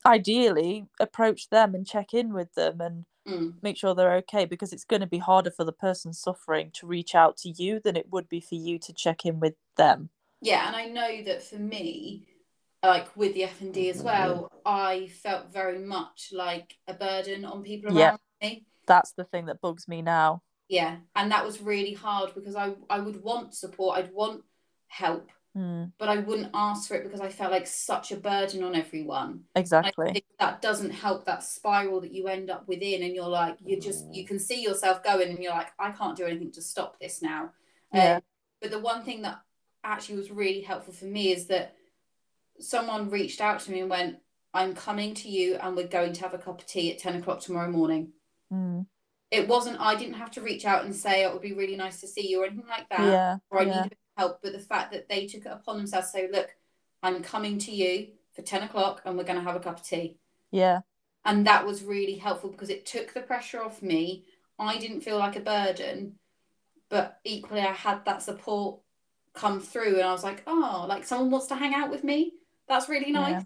S2: ideally approach them and check in with them and
S1: mm.
S2: make sure they're okay because it's going to be harder for the person suffering to reach out to you than it would be for you to check in with them.
S1: Yeah and i know that for me like with the FND as well i felt very much like a burden on people around yeah, me.
S2: That's the thing that bugs me now.
S1: Yeah and that was really hard because i i would want support i'd want help
S2: Mm.
S1: But I wouldn't ask for it because I felt like such a burden on everyone.
S2: Exactly.
S1: that doesn't help that spiral that you end up within, and you're like, you just you can see yourself going, and you're like, I can't do anything to stop this now.
S2: Yeah. Um,
S1: but the one thing that actually was really helpful for me is that someone reached out to me and went, I'm coming to you, and we're going to have a cup of tea at ten o'clock tomorrow morning.
S2: Mm.
S1: It wasn't. I didn't have to reach out and say it would be really nice to see you or anything like that.
S2: Yeah.
S1: Or I
S2: yeah.
S1: need help, but the fact that they took it upon themselves to say, look, I'm coming to you for 10 o'clock and we're going to have a cup of tea.
S2: Yeah.
S1: And that was really helpful because it took the pressure off me. I didn't feel like a burden, but equally, I had that support come through and I was like, oh, like someone wants to hang out with me. That's really nice.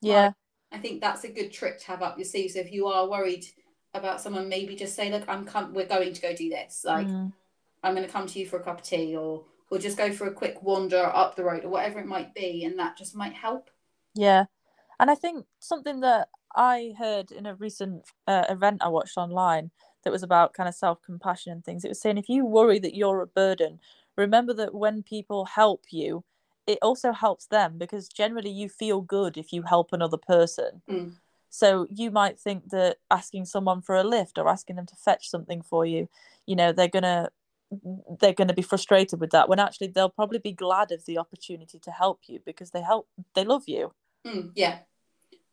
S2: Yeah. yeah. Like,
S1: I think that's a good trick to have up your sleeve. So if you are worried about someone, maybe just say, look, I'm com- we're going to go do this. Like, mm. I'm going to come to you for a cup of tea or or just go for a quick wander up the road or whatever it might be and that just might help.
S2: Yeah. And i think something that i heard in a recent uh, event i watched online that was about kind of self-compassion and things it was saying if you worry that you're a burden remember that when people help you it also helps them because generally you feel good if you help another person.
S1: Mm.
S2: so you might think that asking someone for a lift or asking them to fetch something for you you know they're going to they're going to be frustrated with that when actually they'll probably be glad of the opportunity to help you because they help they love you
S1: mm, yeah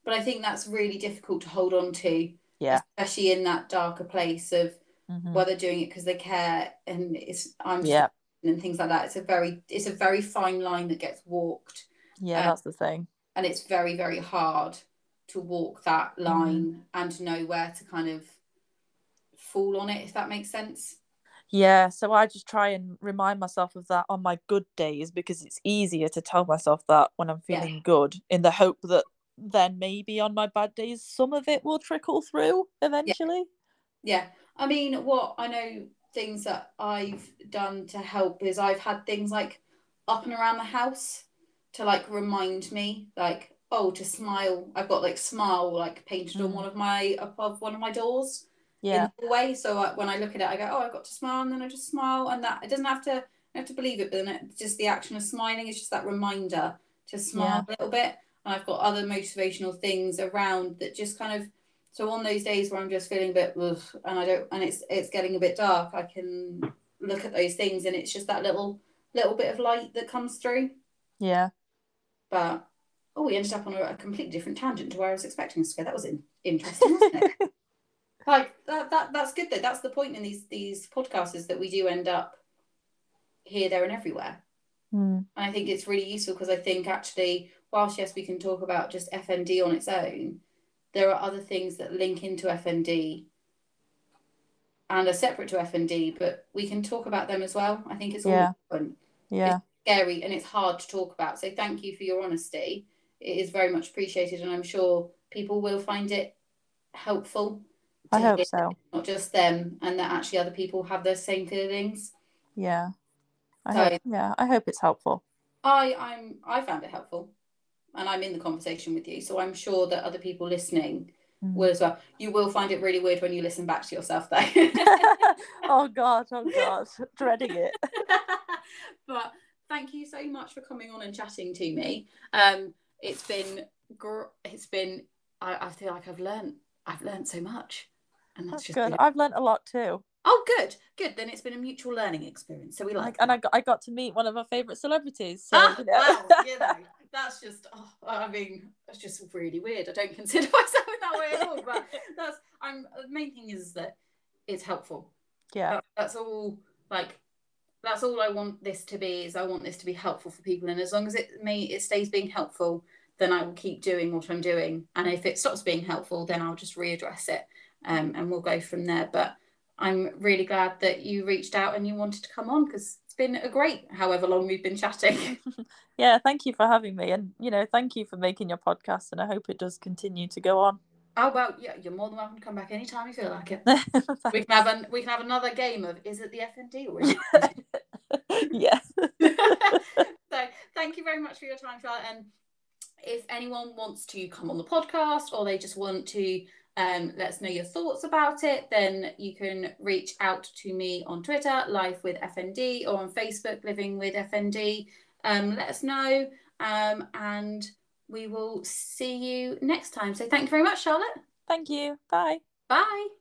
S1: but i think that's really difficult to hold on to
S2: yeah
S1: especially in that darker place of
S2: mm-hmm.
S1: well they're doing it because they care and it's i'm
S2: yeah
S1: and things like that it's a very it's a very fine line that gets walked
S2: yeah um, that's the thing
S1: and it's very very hard to walk that mm-hmm. line mm. and know where to kind of fall on it if that makes sense
S2: yeah, so I just try and remind myself of that on my good days because it's easier to tell myself that when I'm feeling yeah. good in the hope that then maybe on my bad days some of it will trickle through eventually.
S1: Yeah. yeah. I mean, what I know things that I've done to help is I've had things like up and around the house to like remind me like oh to smile i've got like smile like painted mm. on one of my above one of my doors
S2: yeah.
S1: in the way. So I, when I look at it, I go, oh, I've got to smile, and then I just smile, and that it doesn't have to I have to believe it, but then it, just the action of smiling is just that reminder to smile yeah. a little bit. And I've got other motivational things around that just kind of. So on those days where I'm just feeling a bit, ugh, and I don't, and it's it's getting a bit dark, I can look at those things, and it's just that little little bit of light that comes through.
S2: Yeah.
S1: But oh, we ended up on a, a completely different tangent to where I was expecting us to go. That was in, interesting, wasn't it? like that, that that's good though. That's the point in these these podcasts is that we do end up here there and everywhere.
S2: Mm.
S1: and i think it's really useful because i think actually whilst yes we can talk about just fnd on its own there are other things that link into fnd and are separate to fnd but we can talk about them as well. I think it's all
S2: yeah,
S1: important.
S2: yeah.
S1: It's scary and it's hard to talk about. So thank you for your honesty. It is very much appreciated and i'm sure people will find it helpful
S2: I hope so.
S1: Not just them, and that actually other people have those same feelings.
S2: Yeah. I so, hope, yeah, I hope it's helpful.
S1: I I'm I found it helpful, and I'm in the conversation with you, so I'm sure that other people listening mm. will as well. You will find it really weird when you listen back to yourself, though.
S2: oh God, oh God, dreading it.
S1: but thank you so much for coming on and chatting to me. Um, it's been, gr- it's been. I, I feel like I've learned. I've learned so much,
S2: and that's, that's just good. Been... I've learned a lot too.
S1: Oh, good, good. Then it's been a mutual learning experience. So we like,
S2: and I got, I got to meet one of our favorite celebrities. So,
S1: ah, you know. wow, you know, that's just. Oh, I mean, that's just really weird. I don't consider myself in that way at all. But that's. I'm. The main thing is that it's helpful.
S2: Yeah.
S1: That, that's all. Like, that's all I want this to be. Is I want this to be helpful for people, and as long as it me it stays being helpful, then I will keep doing what I'm doing. And if it stops being helpful, then I'll just readdress it, um, and we'll go from there. But I'm really glad that you reached out and you wanted to come on because it's been a great however long we've been chatting.
S2: yeah, thank you for having me. And, you know, thank you for making your podcast. And I hope it does continue to go on.
S1: Oh well, yeah, you're more than welcome to come back anytime you feel like it. we can have an, we can have another game of is it the FND or is
S2: it? yeah.
S1: so thank you very much for your time, Charlotte. And if anyone wants to come on the podcast or they just want to um, let us know your thoughts about it, then you can reach out to me on Twitter, Life with FND, or on Facebook, Living with FND. Um, let us know, um, and we will see you next time. So, thank you very much, Charlotte.
S2: Thank you. Bye.
S1: Bye.